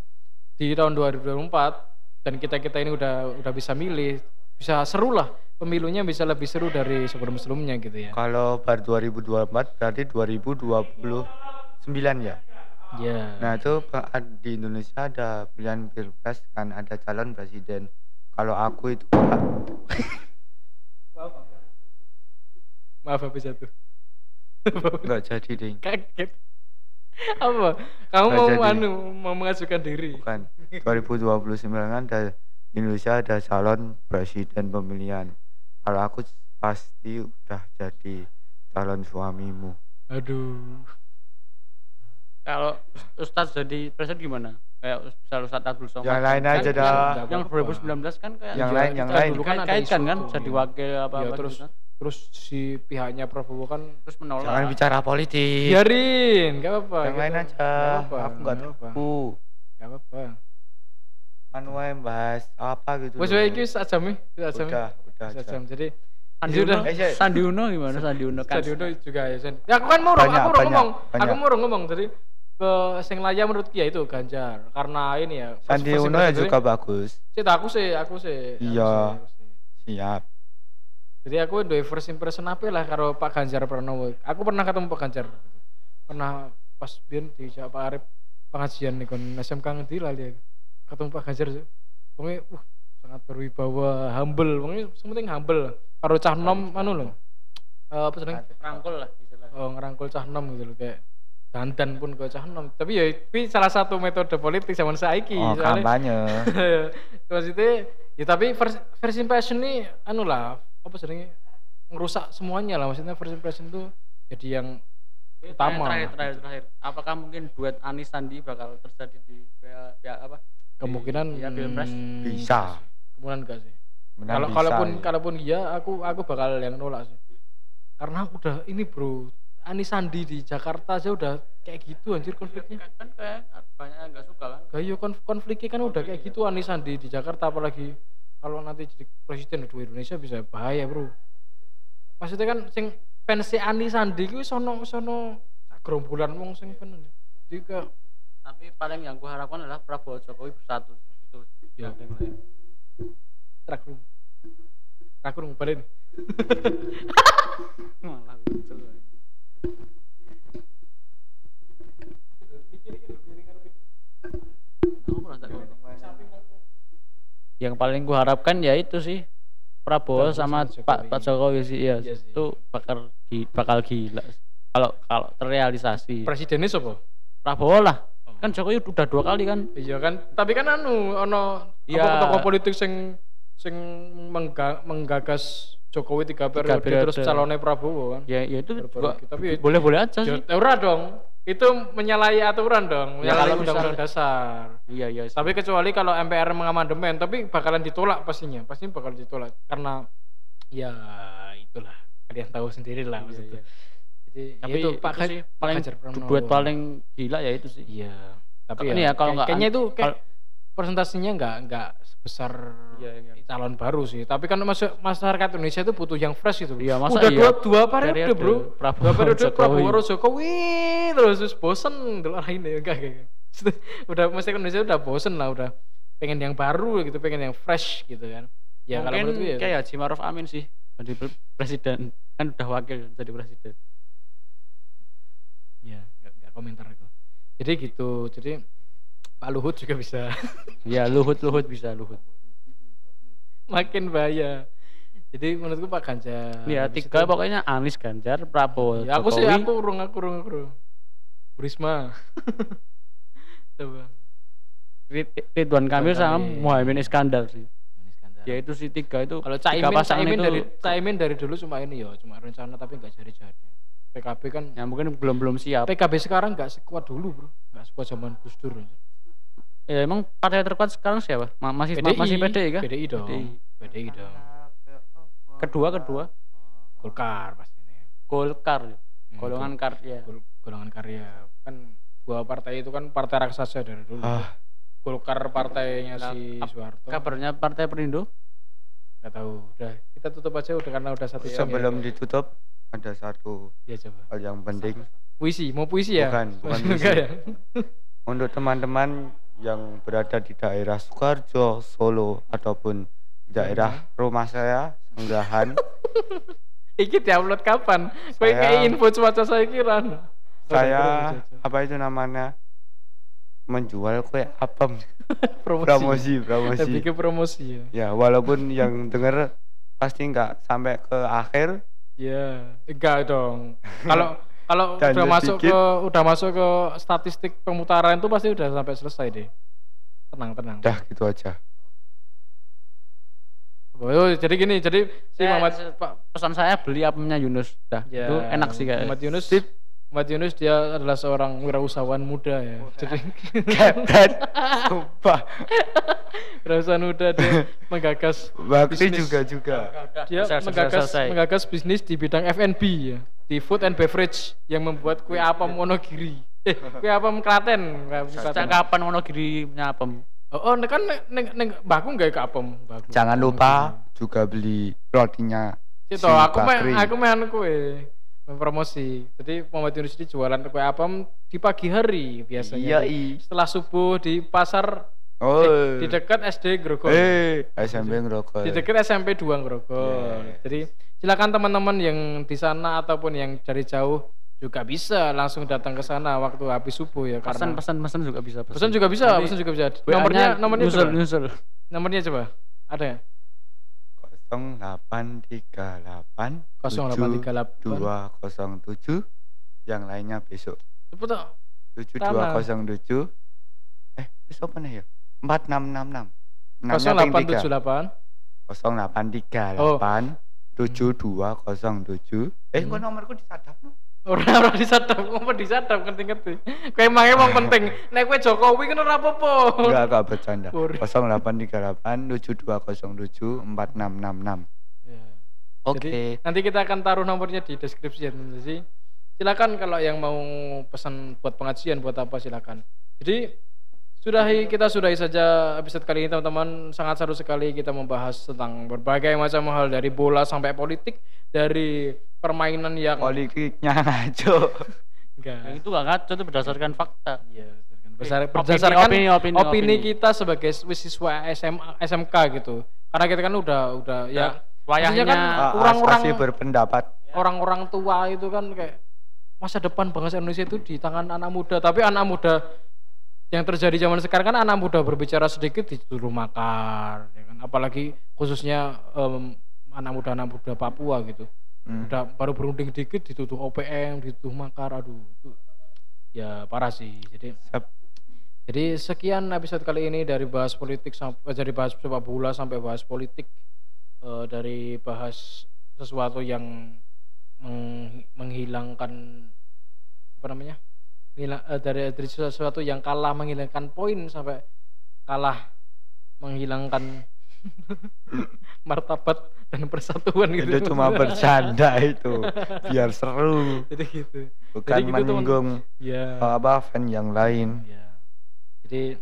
di tahun 2024 dan kita-kita ini udah udah bisa milih, bisa seru lah pemilunya bisa lebih seru dari sebelum-sebelumnya gitu ya. Kalau bar 2024 berarti 2029 ya. Ya. Nah itu di Indonesia ada pilihan pilpres kan ada calon presiden. Kalau aku itu Pak, Maaf habis jatuh. nggak jadi ding. Kaget. Apa? Kamu mau jadi. anu mau mengajukan diri? Bukan. 2029 kan ada Indonesia ada calon presiden pemilihan. Kalau aku pasti udah jadi calon suamimu. Aduh. Kalau Ustadz jadi presiden gimana? Kayak misal Ustadz Abdul Somad. Yang lain Kan aja yang- dah. Yang Nggak apa-apa. 2019 kan kayak Yang lain, yang lain. dulu kan ada kaitkan kan tuh, jadi wakil apa Ya, apa terus gitu kan. Terus si pihaknya Prabowo kan terus menolak. Jangan bicara politik. biarin, gak apa-apa. Yang gitu. lain aja. Nggak apa-apa, Aku nggak tahu. Gak apa-apa. Anu wae bahas apa gitu. Wes wae iki sak jam nih, sak jam. Udah, udah. Sak jam. Jadi Sandi. Uno, Eh. Sandi Uno gimana Sandi Uno kan? Sandi Uno juga ya Sen. Ya aku kan murung, Banyak, aku murung banyak, ngomong. Aku banyak. murung ngomong jadi ke sing layak menurut Kia itu Ganjar karena ini ya. Sandi Uno ya juga bagus. Sih, aku sih, aku sih. aku Iya. aku. Siap. Jadi aku duwe first impression apa lah karo Pak Ganjar Pranowo. Aku pernah ketemu Pak Ganjar. Pernah pas biyen di Pak Arif pengajian nih kon SMK ngendi lali. Ketemu Pak Ganjar. Pokoknya uh sangat berwibawa, humble. Pokoknya yang penting humble. Karo cah nom anu lho. Eh, apa jeneng? Rangkul lah istilahnya. Oh, ngerangkul cah nom gitu loh kayak dandan pun ke cah nom. Tapi ya itu salah satu metode politik zaman saiki. Oh, soalnya- kampanye. maksudnya ya tapi first, first impression ini anu lah apa sebenarnya ngerusak semuanya lah maksudnya first impression itu jadi yang Oke, Utama. Terakhir, terakhir, terakhir. Apakah mungkin duet Anis Sandi bakal terjadi di pihak, pihak apa? kemungkinan Iya, Pilpres. hmm, Bisa. kemungkinan enggak sih kalau bisa, kalaupun ya. kalaupun iya aku aku bakal yang nolak sih karena udah ini bro Anies Sandi di Jakarta aja udah kayak gitu anjir konfliknya. kan kayak banyak yang nggak suka kan Gak iya konf- konfliknya kan udah kayak gitu Anies Sandi di Jakarta apalagi kalau nanti jadi presiden di Indonesia bisa bahaya bro. Maksudnya kan sing fans Anies Sandi ku sono sono gerombolan wong sing. Jadi kayak tapi paling yang gue harapkan adalah Prabowo Jokowi bersatu itu. Ya. Trak room balik. malah lucu Aku merasa kayak gitu. Yang paling gue harapkan ya itu sih Prabowo Prabowo sama sama Pak Jokowi. Pak Jokowi sih iya, Iya sih. itu bakal gi- bakal gila kalau kalau terrealisasi Presidennya siapa? Prabowo lah Oh. kan Jokowi udah dua kali kan Iya kan, tapi kan anu ono Iya. apa tokoh politik sing sing mengga- menggagas Jokowi tiga periode, periode. terus calonnya Prabowo kan. ya, ya itu Baru-baru juga gitu. Tapi ya- boleh boleh aja sih Ya, ora dong. Itu menyalahi aturan dong, Ya, menyalahi undang-undang dasar. iya iya. Tapi kecuali kalau MPR mengamandemen, tapi bakalan ditolak pastinya, pasti bakal ditolak karena ya itulah kalian tahu sendiri lah Iya, maksudnya. iya. Jadi ya tapi itu itu Pak Ga- sih paling duet paling gila ya itu sih Iya. Tapi Ini ya, ya, kalau kayak- nggak kayaknya itu kayak presentasinya nggak nggak sebesar Iya, iya. calon baru sih. Tapi kan masuk masyarakat Indonesia itu butuh yang fresh itu. Iya, masa Udah iya? dua dua periode, Periode, bro. Prabowo, dua periode Jokowi. Prabowo Jokowi. Jokowi terus terus bosen dulu ini enggak kayak udah masyarakat Indonesia udah bosen lah udah pengen yang baru gitu, pengen yang fresh gitu kan. Ya kalau mungkin menurutku ya kayak Haji Maruf Amin sih jadi pre- presiden kan udah wakil jadi presiden ya nggak nggak komentar aku. Jadi gitu. Jadi Pak Luhut juga bisa ya Luhut Luhut bisa Luhut makin bahaya. Jadi menurutku Pak Ganjar. ya habis tiga itu- pokoknya Anies Ganjar Prabowo Ya, aku sih aku urung aku urung aku urung. Burisma. Coba. Rid- Ridwan Kamil sama. Muhammad Iskandar sih Anies Ganjar. ya itu sih tiga itu Kalau Caimin, Caimin itu dari Caimin dari dulu cuma ini ya, cuma rencana tapi nggak jadi-jadi. PKB kan ya mungkin belum belum siap PKB sekarang nggak sekuat dulu, Bro. Nggak sekuat zaman Gus Dur. Ya emang partai terkuat sekarang siapa Ma- masih ma- masih PDI kan PDI dong. PDI. PDI dong. kedua kedua Golkar pasti ini. Golkar Hmm, golongan karya Gol- golongan karya kan dua partai itu kan partai raksasa dari dulu. Ah, Golkar partainya Nah, si Soeharto. kabarnya partai Perindo Nggak tahu. Udah kita tutup aja udah karena udah satu jam. ya. sebelum ditutup ada satu Ya coba. hal yang penting Puisi, mau puisi ya? Bukan, bukan puisi. ya? untuk teman-teman yang berada di daerah Sukarjo, Solo ataupun daerah rumah saya Senggahan Iki diupload kapan? Kowe Saya- kayak info cuaca saya kira. saya apa itu namanya menjual kue apem promosi. promosi promosi Lebih ke promosi ya. ya walaupun yang denger pasti nggak sampai ke akhir Iya, enggak dong. Kalau kalau udah masuk sedikit. ke udah masuk ke statistik pemutaran itu pasti udah sampai selesai deh. Tenang, tenang. dah gitu aja Oh, jadi gini, jadi si Ya, Muhammad pesan saya beli apemnya Yunus dah ya, itu enak sih kayak Muhammad Yunus. Muhammad Yunus dia adalah seorang wirausahawan muda ya. Jadi Kepet sumpah. Wirausahawan muda dia menggagas Bakti Bisnis. juga juga. Dia Selesai, menggagas selesai. menggagas bisnis di bidang F&B ya. Di food and beverage yang membuat kue apem Wonogiri. Eh kue apem Klaten. Sejak kapan Wonogiri punya apem? oh, oh kan neng neng, baku nggak ke apem. Baku jangan lupa juga beli rotinya itu si aku Bakri. aku mah anu kue promosi jadi Muhammad Yunus ini jualan kue apem di pagi hari biasanya iya i setelah subuh di pasar oh di dekat SD Grogol eh SMP ngerokok di dekat SMP 2 Grogol. Yeah. Jadi silakan teman-teman yang di sana ataupun yang dari jauh juga bisa langsung datang ke sana waktu habis subuh ya Pesan karena pesan pesan juga bisa pesan juga bisa, pesan juga bisa. Nomornya nomornya nyusul coba. nyusul. Nomornya coba. Ada ya? 0838 0838 207 yang lainnya besok Cepet toh. 7207 eh besok apa nih ya 4666 Enamnya ping tiga. 0878 0838 7207 eh Hmm. kok nomorku disadap no? Ora ora disadap, ngomong disadap ngerti-ngerti. Kowe emang emang penting. Nek kowe Jokowi kan ora apa-apa. enggak enggak bercanda Bur. 0838 7207 4666 Ya. oke Jadi nanti kita akan taruh nomornya di deskripsi ya. Jadi silakan kalau yang mau pesan buat pengajian buat apa silakan jadi sudahi kita sudahi saja episode kali ini teman-teman sangat seru sekali kita membahas tentang berbagai macam hal dari bola sampai politik dari permainan yang Politiknya ngaco. enggak Yang itu gak ngaco itu berdasarkan fakta. Iya, berdasarkan, besar- Opini, berdasarkan opini, opini, opini. kita sebagai siswa SMA, SMK gitu. Karena kita kan udah udah ya maksudnya Wayahnya kan Ah, orang-orang asasi berpendapat. orang-orang tua itu kan kayak masa depan bangsa Indonesia itu di tangan anak muda, tapi anak muda yang terjadi zaman sekarang kan anak muda berbicara sedikit disuruh makar, ya kan? Apalagi khususnya em, anak muda anak muda Papua gitu Hmm. udah baru berunding dikit dituduh OPM dituduh makar aduh itu ya parah sih jadi Sep. jadi sekian episode kali ini dari bahas politik sampai dari bahas sepak bola sampai bahas politik Eh, dari bahas sesuatu yang meng- menghilangkan apa namanya Menghila- eh, dari dari sesuatu yang kalah menghilangkan poin sampai kalah menghilangkan martabat dan persatuan gitu Itu cuma bercanda itu. Biar seru. jadi gitu Bukan Jadi gitu, menyinggung ya apa fan yang lain. Ya. Jadi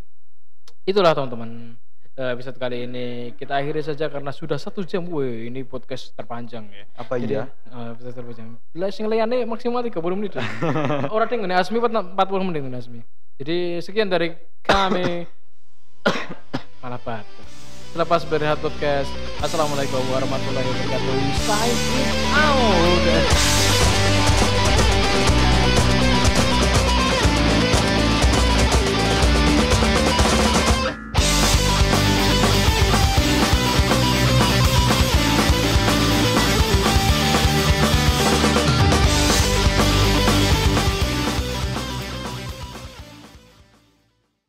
itulah teman-teman eh, episode kali ini kita akhiri saja karena sudah satu jam. Woi, ini podcast terpanjang ya. Apa Jadi, iya? eh, episode terpanjang. Lah sing liyane maksimal 30 menit. Orang ding ngene Asmi 40 menit ngene Asmi. Jadi sekian dari kami malah batu. Selepas berehat podcast. Assalamualaikum warahmatullahi wabarakatuh. Sign out.